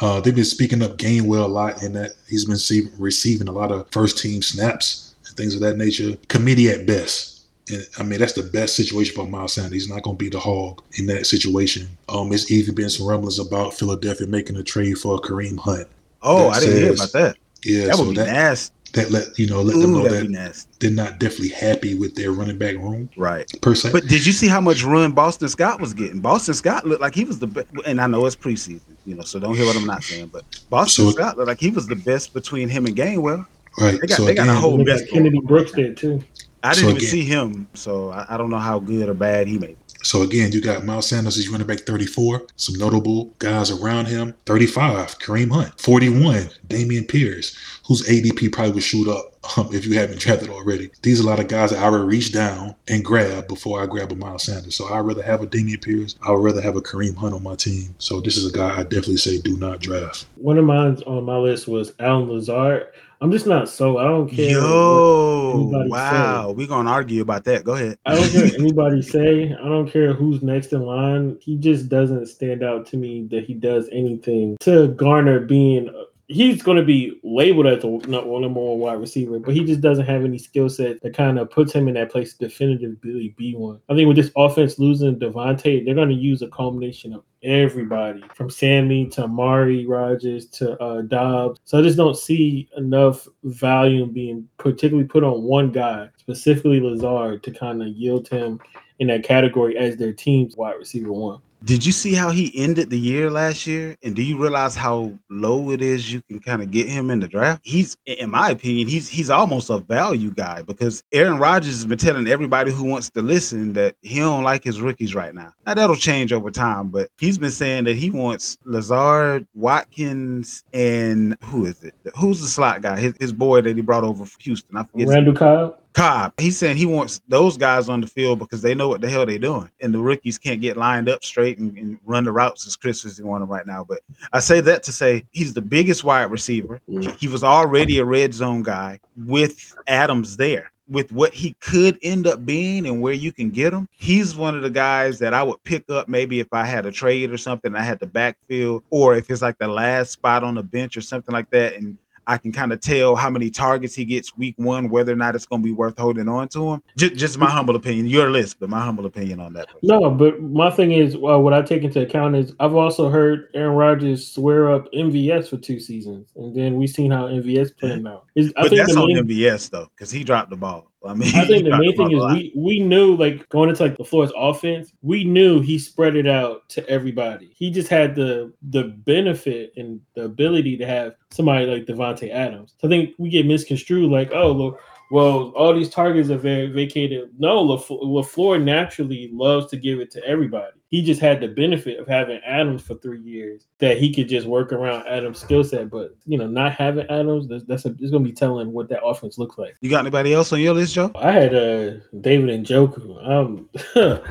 uh, they've been speaking up Gainwell a lot, in that he's been see- receiving a lot of first team snaps and things of that nature. Committee at best. And, I mean, that's the best situation for Miles Sanders. He's not going to be the hog in that situation. Um, it's even been some rumblings about Philadelphia making a trade for Kareem Hunt. Oh, That I didn't hear about that. Yeah, That so would be that, nasty. that let you know let them know that'd be that nasty. they're not definitely happy with their running back room Right. per se. But did you see how much run Boston Scott was getting? Boston Scott looked like he was the best, and I know it's preseason, you know, so don't hear what I'm not saying. But Boston So- Scott looked like he was the best between him and Gainwell. right. They got- so they got a whole they got best Kennedy. Brooks did too. I didn't even again- see him, so I, I don't know how good or bad he made. So again, you got Miles Sanders, he's running back 34. Some notable guys around him. 35, Kareem Hunt. 41, Dameon Pierce, whose ADP probably would shoot up um, if you haven't drafted already. These are a lot of guys that I would reach down and grab before I grab a Miles Sanders. So I'd rather have a Dameon Pierce. I would rather have a Kareem Hunt on my team. So this is a guy I definitely say do not draft. One of mine on my list was Allen Lazard. I'm just not so. I don't care. Yo, wow, we're gonna argue about that. Go ahead. I don't care what anybody say. I don't care who's next in line. He just doesn't stand out to me that he does anything to garner being. He's going to be labeled as one number one wide receiver, but he just doesn't have any skill set that kind of puts him in that place definitively be one. I think with this offense losing Davante, they're going to use a combination of everybody from Sammy to Amari Rodgers to uh, Dobbs. So I just don't see enough value being particularly put on one guy, specifically Lazard, to kind of yield him in that category as their team's wide receiver one. Did you see how he ended the year last year? And do you realize how low it is you can kind of get him in the draft? He's, in my opinion, he's he's almost a value guy because Aaron Rodgers has been telling everybody who wants to listen that he don't like his rookies right now. Now that'll change over time, but he's been saying that he wants Lazard, Watkins, and who is it? Who's the slot guy? His, his boy that he brought over from Houston. I forget. Randall Cobb. Cobb. He's saying he wants those guys on the field because they know what the hell they're doing. And the rookies can't get lined up straight and, and run the routes as Chris is on them right now. But I say that to say he's the biggest wide receiver. Mm. He was already a red zone guy with Adams there. With what he could end up being and where you can get him, he's one of the guys that I would pick up maybe if I had a trade or something. I had the backfield, or if it's like the last spot on the bench or something like that, and I can kind of tell how many targets he gets week one, whether or not it's going to be worth holding on to him. Just, just my humble opinion, your list, but my humble opinion on that. No, but my thing is, well, what I take into account is I've also heard Aaron Rodgers swear up MVS for two seasons, and then we've seen how MVS playing out. Is- I But think that's on MVS though, because he dropped the ball. I mean, I think the main thing is we we knew like going into like the Flores offense, we knew he spread it out to everybody. He just had the the benefit and the ability to have somebody like Davante Adams. So I think we get misconstrued like, oh, look, well, all these targets are very vacated. No, LaFleur, LaFleur naturally loves to give it to everybody. He just had the benefit of having Adams for three years that he could just work around Adams' skill set. But you know, not having Adams, that's, that's a, it's going to be telling what that offense looks like. You got anybody else on your list, Joe? I had uh David Njoku. Um,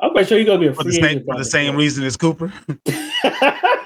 I'm quite sure you're gonna be a For free the same, agent for the same reason as Cooper.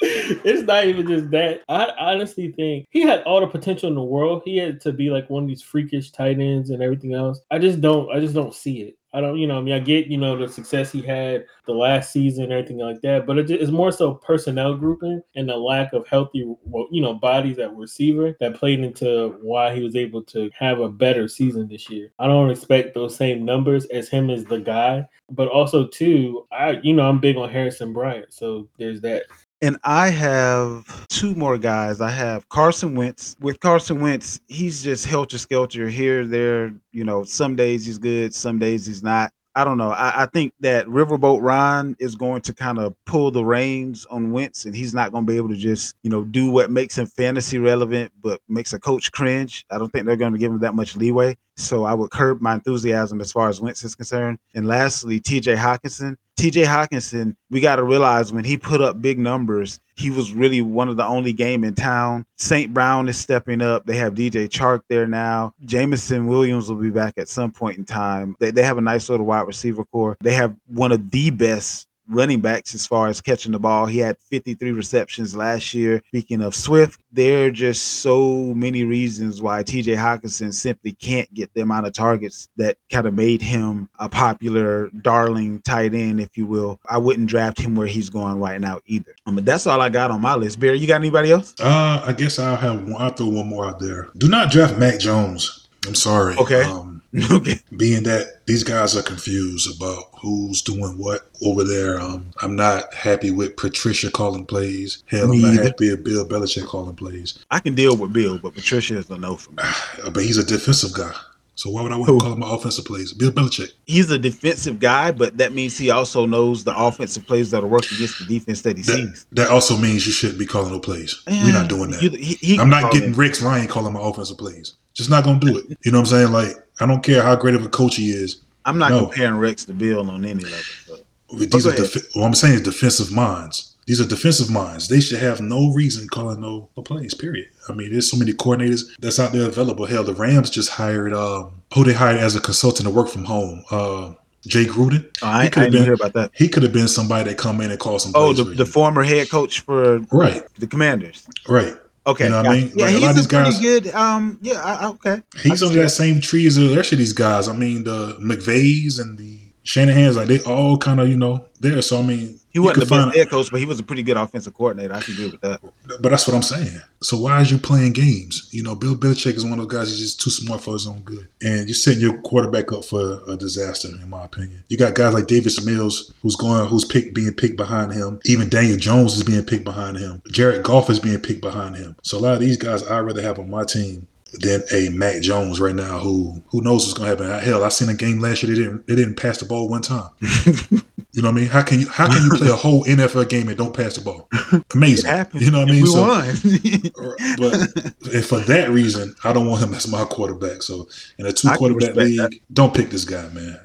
it's not even just that. I honestly think he had all the potential in the world. He had to be like one of these freakish tight ends and everything else. I just don't. I just don't see it. I don't. You know. I mean, I get you know the success he had the last season and everything like that. But it's more so personnel grouping and the lack of healthy, you know, bodies at receiver that played into why he was able to have a better season this year. I don't expect those same numbers as him as the guy, but also too, I you know I'm big on Harrison Bryant, so there's that. And I have two more guys. I have Carson Wentz. With Carson Wentz, he's just helter skelter here, there. You know, some days he's good, some days he's not. I don't know. I, I think that Riverboat Ron is going to kind of pull the reins on Wentz, and he's not going to be able to just, you know, do what makes him fantasy relevant, but makes a coach cringe. I don't think they're going to give him that much leeway. So I would curb my enthusiasm as far as Wentz is concerned. And lastly, TJ Hockenson. TJ Hockenson, we got to realize when he put up big numbers, he was really one of the only game in town. St. Brown is stepping up. They have DJ Chark there now. Jameson Williams will be back at some point in time. They, they have a nice little wide receiver core. They have one of the best running backs as far as catching the ball. He had 53 receptions last year. Speaking of Swift, there are just so many reasons why TJ Hockenson simply can't get the amount of targets that kind of made him a popular darling tight end, if you will. I wouldn't draft him where he's going right now either. I mean, that's all I got on my list. Barry, you got anybody else? Uh, I guess I'll have one. I'll throw one more out there. Do not draft Mac Jones. I'm sorry. Okay. Um, okay. Being that these guys are confused about who's doing what over there. Um, I'm not happy with Patricia calling plays. Hell, Me I'm not either. happy with Bill Belichick calling plays. I can deal with Bill, but Patricia is a no for me. But he's a defensive guy. So why would I want Who? to call him my offensive plays? Bill Belichick. He's a defensive guy, but that means he also knows the offensive plays that'll work against the defense that he That, sees. that also means you shouldn't be calling no plays. We're not doing that. You- he- he I'm not getting it. Rex Ryan calling my offensive plays. Just not gonna do it. You know what I'm saying? Like I don't care how great of a coach he is. I'm not No. comparing Rex to Bill on any level. So. These oh, are ahead. defi- what I'm saying is defensive minds. These are defensive minds. They should have no reason calling no, no plays. Period. I mean, there's so many coordinators that's out there available. Hell, the Rams just hired um, who they hired as a consultant to work from home. Uh, Jay Gruden. Oh, I, I He could have didn't hear been. about that. He could have been somebody that come in and call some. Oh, plays the, for the you. former head coach for right, the Commanders. right. Okay, You know what I mean? yeah, Like, a lot he's of a these pretty good. Um, yeah, I, I- okay. He's I under see that same tree as the rest of these guys. I mean, the McVays and the Shanahan's, like they all kind of you know there. So I mean, He wasn't the best head coach, but he was a pretty good offensive coordinator. I can agree with that. But that's what I'm saying. So why is you playing games? You know, Bill Belichick is one of those guys. He's just too smart for his own good, and you're setting your quarterback up for a disaster, in my opinion. You got guys like Davis Mills, who's going, who's picked, being picked behind him. Even Daniel Jones is being picked behind him. Jared Goff is being picked behind him. So a lot of these guys, I'd rather have on my team than a Mac Jones right now, who who knows what's going to happen. Hell, I seen a game last year. They didn't they didn't pass the ball one time. You know what I mean? How can you how can you play a whole NFL game and don't pass the ball? Amazing. You know what I mean? We So- won. but and for that reason, I don't want him as my quarterback. So in a two quarterback league, that. don't pick this guy, man.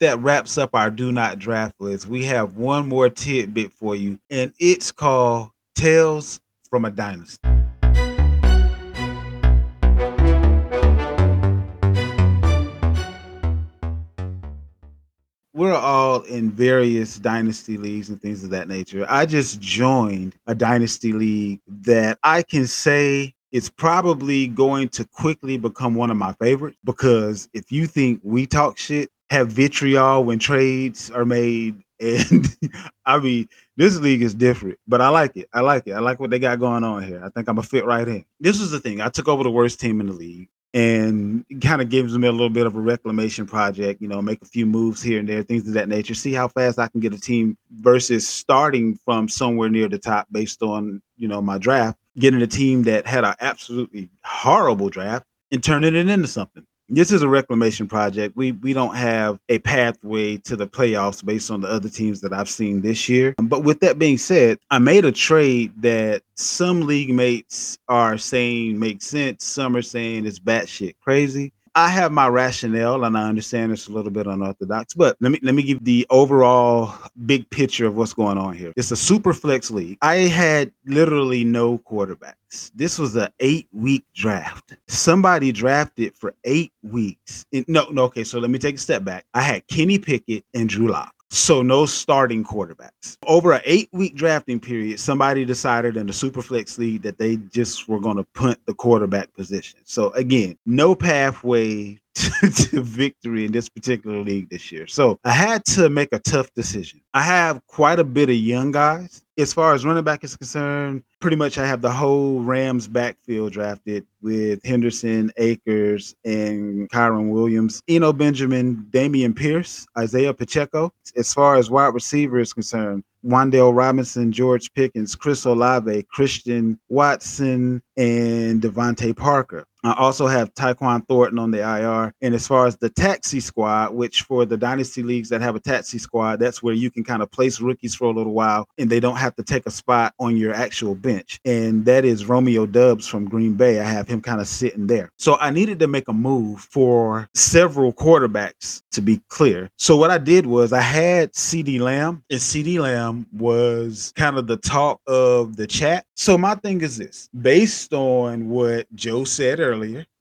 that wraps up our do not draft list. We have one more tidbit for you, and it's called Tales from a Dynasty. We're all in various dynasty leagues and things of that nature. I just joined a dynasty league that I can say it's probably going to quickly become one of my favorites because if you think we talk shit, have vitriol when trades are made, and I mean, this league is different, but I like it. I like it. I like what they got going on here. I think I'm a fit right in. This is the thing. I took over the worst team in the league and kind of gives me a little bit of a reclamation project, you know, make a few moves here and there, things of that nature, see how fast I can get a team versus starting from somewhere near the top based on, you know, my draft, getting a team that had an absolutely horrible draft and turning it into something. This is a reclamation project. We we don't have a pathway to the playoffs based on the other teams that I've seen this year. But with that being said, I made a trade that some league mates are saying makes sense. Some are saying it's batshit crazy. I have my rationale, and I understand it's a little bit unorthodox. But let me let me give the overall big picture of what's going on here. It's a super flex league. I had literally no quarterbacks. This was an eight week draft. Somebody drafted for eight weeks. No, no. Okay, so let me take a step back. I had Kenny Pickett and Drew Lock. So no starting quarterbacks. Over an eight-week drafting period, somebody decided in the Superflex League that they just were going to punt the quarterback position. So again, no pathway to, to victory in this particular league this year. So I had to make a tough decision. I have quite a bit of young guys. As far as running back is concerned, pretty much I have the whole Rams backfield drafted with Henderson, Akers, and Kyren Williams, Eno Benjamin, Dameon Pierce, Isaiah Pacheco. As far as wide receiver is concerned, Wan'Dale Robinson, George Pickens, Chris Olave, Christian Watson, and Devontae Parker. I also have Tyquan Thornton on the IR. And as far as the taxi squad, which for the dynasty leagues that have a taxi squad, that's where you can kind of place rookies for a little while and they don't have to take a spot on your actual bench. And that is Romeo Doubs from Green Bay. I have him kind of sitting there. So I needed to make a move for several quarterbacks to be clear. So what I did was I had CeeDee Lamb, and CeeDee Lamb was kind of the talk of the chat. So my thing is this based on what Joe said earlier,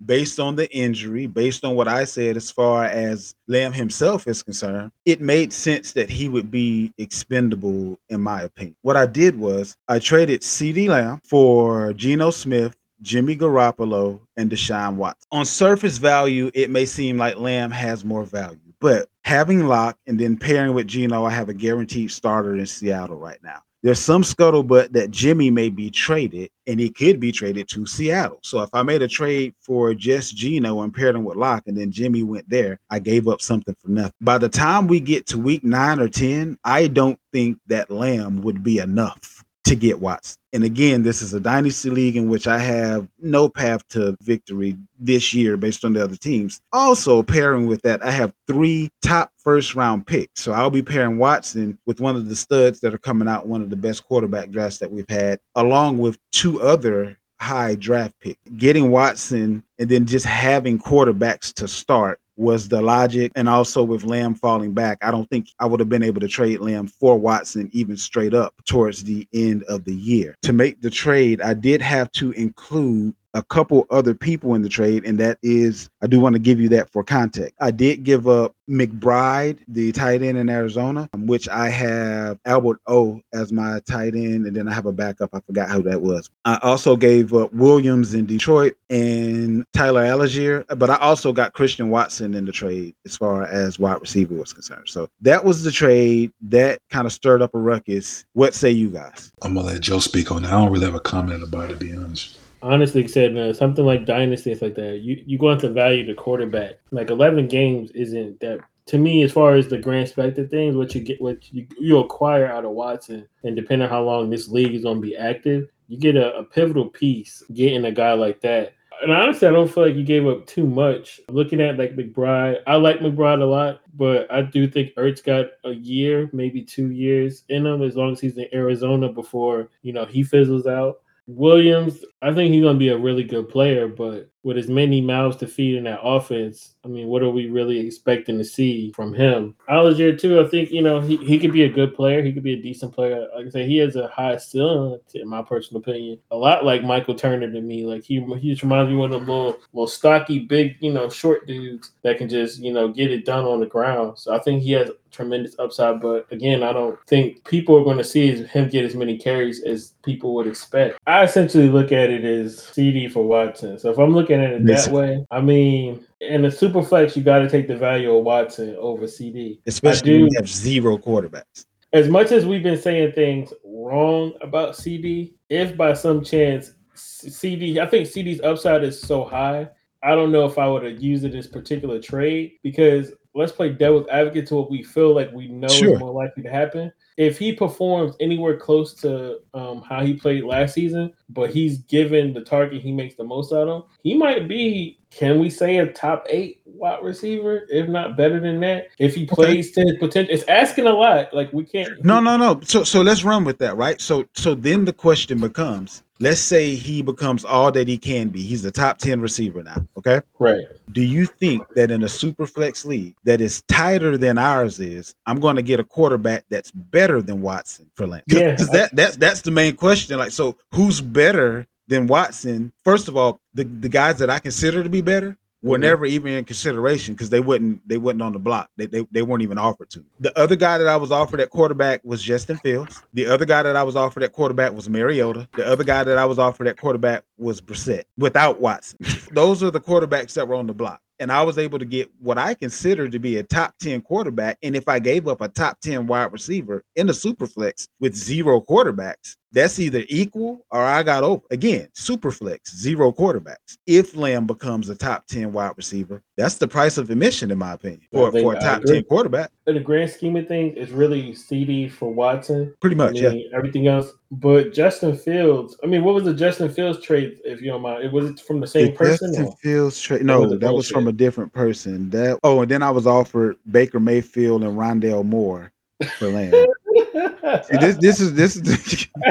based on the injury, based on what I said as far as Lamb himself is concerned, it made sense that he would be expendable, in my opinion. What I did was I traded CeeDee Lamb for Geno Smith Jimmy Garoppolo, and Deshaun Watson. On surface value, it may seem like Lamb has more value, but having Lock and then pairing with Geno, I have a guaranteed starter in Seattle right now. There's some scuttlebutt that Jimmy may be traded and he could be traded to Seattle. So if I made a trade for just Geno and paired him with Lock and then Jimmy went there, I gave up something for nothing. By the time we get to week nine or 10, I don't think that Lamb would be enough to get Watson. And again, this is a dynasty league in which I have no path to victory this year based on the other teams. Also, pairing with that, I have three top first round picks. So I'll be pairing Watson with one of the studs that are coming out, one of the best quarterback drafts that we've had, along with two other high draft picks. Getting Watson and then just having quarterbacks to start was the logic. And also with Lamb falling back, I don't think I would have been able to trade Lamb for Watson even straight up towards the end of the year. To make the trade, I did have to include a couple other people in the trade, and that is, I do want to give you that for context. I did give up McBride, the tight end in Arizona, um, which I have Albert O as my tight end, and then I have a backup. I forgot who that was. I also gave up Williams in Detroit and Tyler Allgeier, but I also got Christian Watson in the trade as far as wide receiver was concerned. So that was the trade that kind of stirred up a ruckus. What say you guys? I'm gonna let Joe speak on that. I don't really have a comment about it, to be honest honestly said uh, something like dynasty it's like that you you going to value the quarterback like 11 games isn't that to me as far as the grand spec of things what you get what you, you acquire out of watson and depending on how long this league is going to be active you get a, a pivotal piece getting a guy like that and honestly, I don't feel like you gave up too much. Looking at like McBride, I like McBride a lot, but I do think Ertz got a year, maybe two years in him, as long as he's in Arizona before you know he fizzles out. Williams, I think he's going to be a really good player, but with as many mouths to feed in that offense, I mean, what are we really expecting to see from him? Allgeier, too, I think, you know, he, he could be a good player. He could be a decent player. Like I said, he has a high ceiling, in my personal opinion. A lot like Michael Turner to me. Like, he, he just reminds me of one of the little, little stocky, big, you know, short dudes that can just, you know, get it done on the ground. So I think he has tremendous upside. But again, I don't think people are going to see him get as many carries as people would expect. I essentially look at it as CeeDee for Watson. So if I'm looking at it that way, I mean, in the super flex, you got to take the value of Watson over CeeDee, Especially do, when you have zero quarterbacks. As much as we've been saying things wrong about CeeDee, if by some chance CeeDee, I think CeeDee's upside is so high. I don't know if I would have used it this particular trade because let's play devil's advocate to what we feel like we know sure. is more likely to happen. If he performs anywhere close to um, how he played last season, but he's given the target he makes the most out of, he might be, can we say, a top eight wide receiver, if not better than that? If he plays okay. to his potential, it's asking a lot. Like we can't. No, no, no. So, so let's run with that, right? So, so then the question becomes: let's say he becomes all that he can be. He's the top 10 receiver now. Okay. Right. Do you think that in a super flex league that is tighter than ours is, I'm going to get a quarterback that's better than Watson for Lance? Yeah. Because that, that's that's the main question. Like, so who's better than Watson? First of all, the, the guys that I consider to be better were never even in consideration because they wouldn't they wouldn't on the block. They, they they weren't even offered to. The other guy that I was offered at quarterback was Justin Fields. The other guy that I was offered at quarterback was Mariota. The other guy that I was offered at quarterback was Brissett without Watson. Those are the quarterbacks that were on the block and I was able to get what I consider to be a top 10 quarterback. And if I gave up a top 10 wide receiver in the super flex with zero quarterbacks, that's either equal or I got over. Again, super flex, zero quarterbacks. If Lamb becomes a top 10 wide receiver, that's the price of admission, in my opinion, for, think- for a I top ten quarterback. In the grand scheme of things, it's really CeeDee for Watson. Pretty much, yeah. everything else. But Justin Fields, I mean, what was the Justin Fields trade, if you don't mind? It was it from the same The person? Justin or- Fields trade. No, was that was from a different person. That oh, and then I was offered Baker Mayfield and Rondale Moore for land. See, this this is this is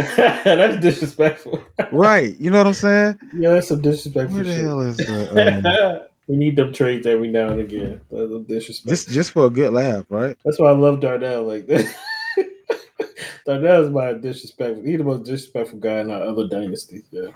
that's disrespectful. right. You know what I'm saying? Yeah, that's some disrespectful Where the shit. hell is the um, we need them trades every now and again. That's a disrespect. just just for a good laugh, right? That's why I love Darnell. Like that. Darnell is my disrespectful. He's the most disrespectful guy in our other dynasty. Yeah.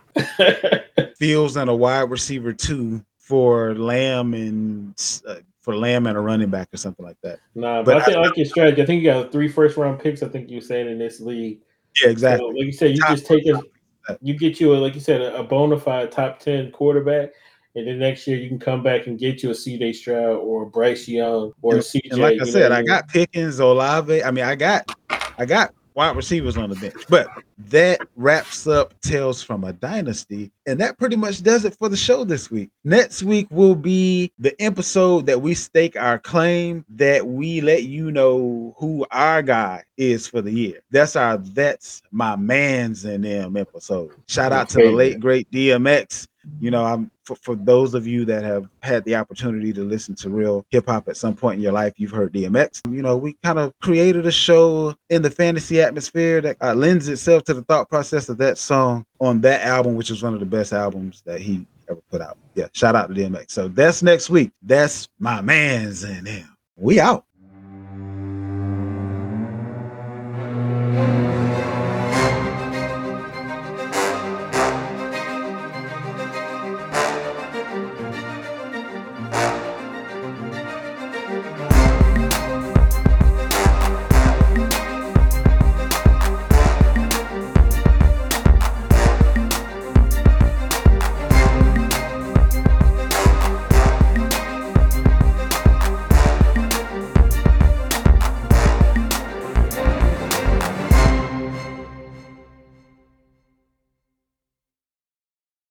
Fields and a wide receiver too for Lamb and uh, for Lamb and a running back or something like that. nah, but, But I think I- like your strategy. I think you got three first round picks. I think you were saying in this league. Yeah, exactly. So, like you said, you Top just take a, that. you get you a like you said a, a bona fide top ten quarterback, and then next year you can come back and get you a C.J. Stroud or a Bryce Young or a And, CJ. and like I said, I mean? got Pickens, Olave. I mean, I got I got wide receivers on the bench. But that wraps up Tales from a Dynasty. And that pretty much does it for the show this week. Next week will be the episode that we stake our claim, that we let you know who our guy is for the year. That's our That's My Mans and Them episode. Shout out to the late, great DMX you know i'm for, for those of you that have had the opportunity to listen to real hip-hop at some point in your life you've heard dmx you know we kind of created a show in the fantasy atmosphere that uh, lends itself to the thought process of that song on that album which is one of the best albums that he ever put out. Yeah shout out to dmx so that's next week. That's my man's and him. We out.